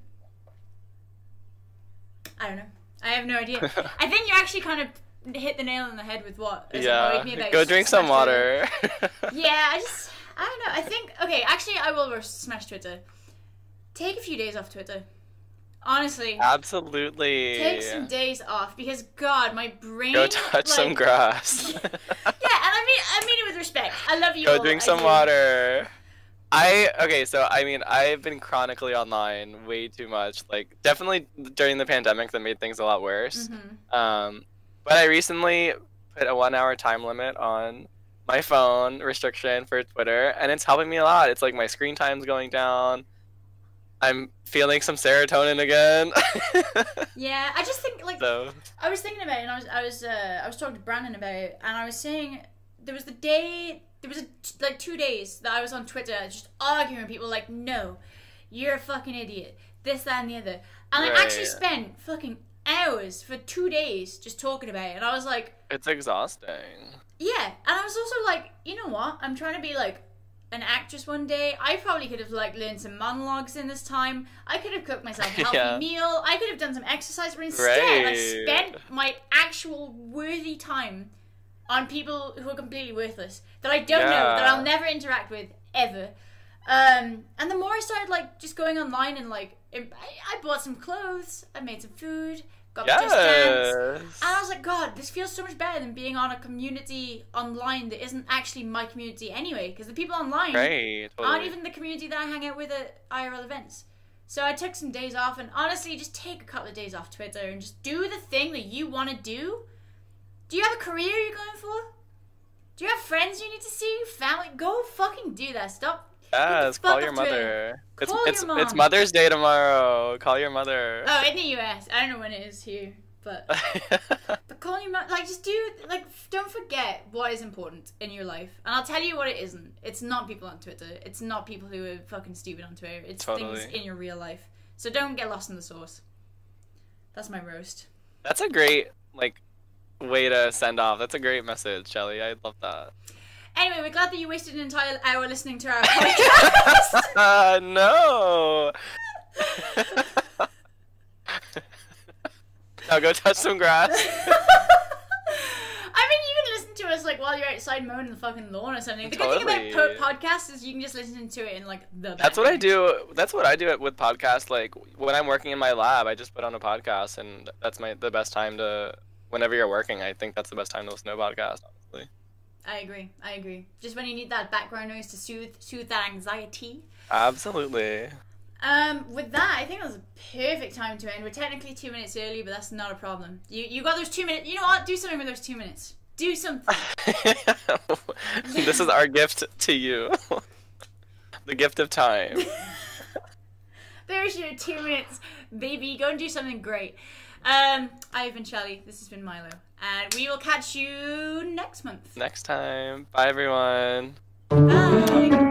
I don't know. I have no idea. I think you actually kind of hit the nail on the head with what yeah, me about go drink some water. Yeah, I just I don't know. I think okay, actually I will Smash Twitter. Take a few days off Twitter. Honestly. Absolutely. Take some days off because God, my brain. Go touch some grass. yeah, and I mean, I mean it with respect. I love you. Go all, drink some water. I okay, so I mean, I've been chronically online way too much. Like, definitely during the pandemic, that made things a lot worse. Mhm. Um, but I recently put a one-hour time limit on my phone restriction for Twitter, and it's helping me a lot. It's like my screen time's going down. I'm feeling some serotonin again. Yeah, I just think like so I was thinking about it, and I was I was uh, I was talking to Brandon about it, and I was saying there was the day there was a, like two days that I was on Twitter just arguing with people like no, you're a fucking idiot, this that and the other, and I actually Right. spent fucking hours for two days just talking about it, and I was like. it's exhausting. Yeah, and I was also like, you know what? I'm trying to be like an actress one day. I probably could have like learned some monologues in this time. I could have cooked myself a healthy Yeah. meal. I could have done some exercise, but instead I spent my actual worthy time on people who are completely worthless that I don't know, that I'll never interact with ever. Um, and the more I started like just going online and like, I, I bought some clothes, I made some food, got just dance. Yes. And I was like, God, this feels so much better than being on a community online that isn't actually my community anyway. Because the people online Right. aren't even the community that I hang out with at IRL events. So I took some days off, and honestly, just take a couple of days off Twitter and just do the thing that you want to do. Do you have a career you're going for? Do you have friends you need to see? Family? Go fucking do that. Stop. Yes, ah, fuck call your mother. It's Call it's your it's mom. Mother's Day tomorrow. Call your mother. Oh, in the US. I don't know when it is here, but. But call your mom, like, just do, like, don't forget what is important in your life. And I'll tell you what it isn't. It's not people on Twitter. It's not people who are fucking stupid on Twitter. It's things in your real life. So don't get lost in the source. That's my roast. That's a great like way to send off. That's a great message, Shelly. I love that. Anyway, we're glad that you wasted an entire hour listening to our podcast. uh, no. now go touch some grass. I mean, you can listen to us like while you're outside mowing the fucking lawn or something. The good thing about po- podcasts is you can just listen to it in like the. That's what I do. That's what I do with podcasts. Like when I'm working in my lab, I just put on a podcast, and that's my the best time to. Whenever you're working, I think that's the best time to listen to a podcast. Honestly. I agree. I agree. Just when you need that background noise to soothe soothe that anxiety. Absolutely. Um, with that, I think that was a perfect time to end. We're technically two minutes early, but that's not a problem. You you got those two minutes. You know what? Do something with those two minutes. Do something. this is our gift to you. the gift of time. There's your two minutes, baby. Go and do something great. Um, I've been Shelly. This has been Milo, and we will catch you next month. Next time. Bye, everyone. Bye.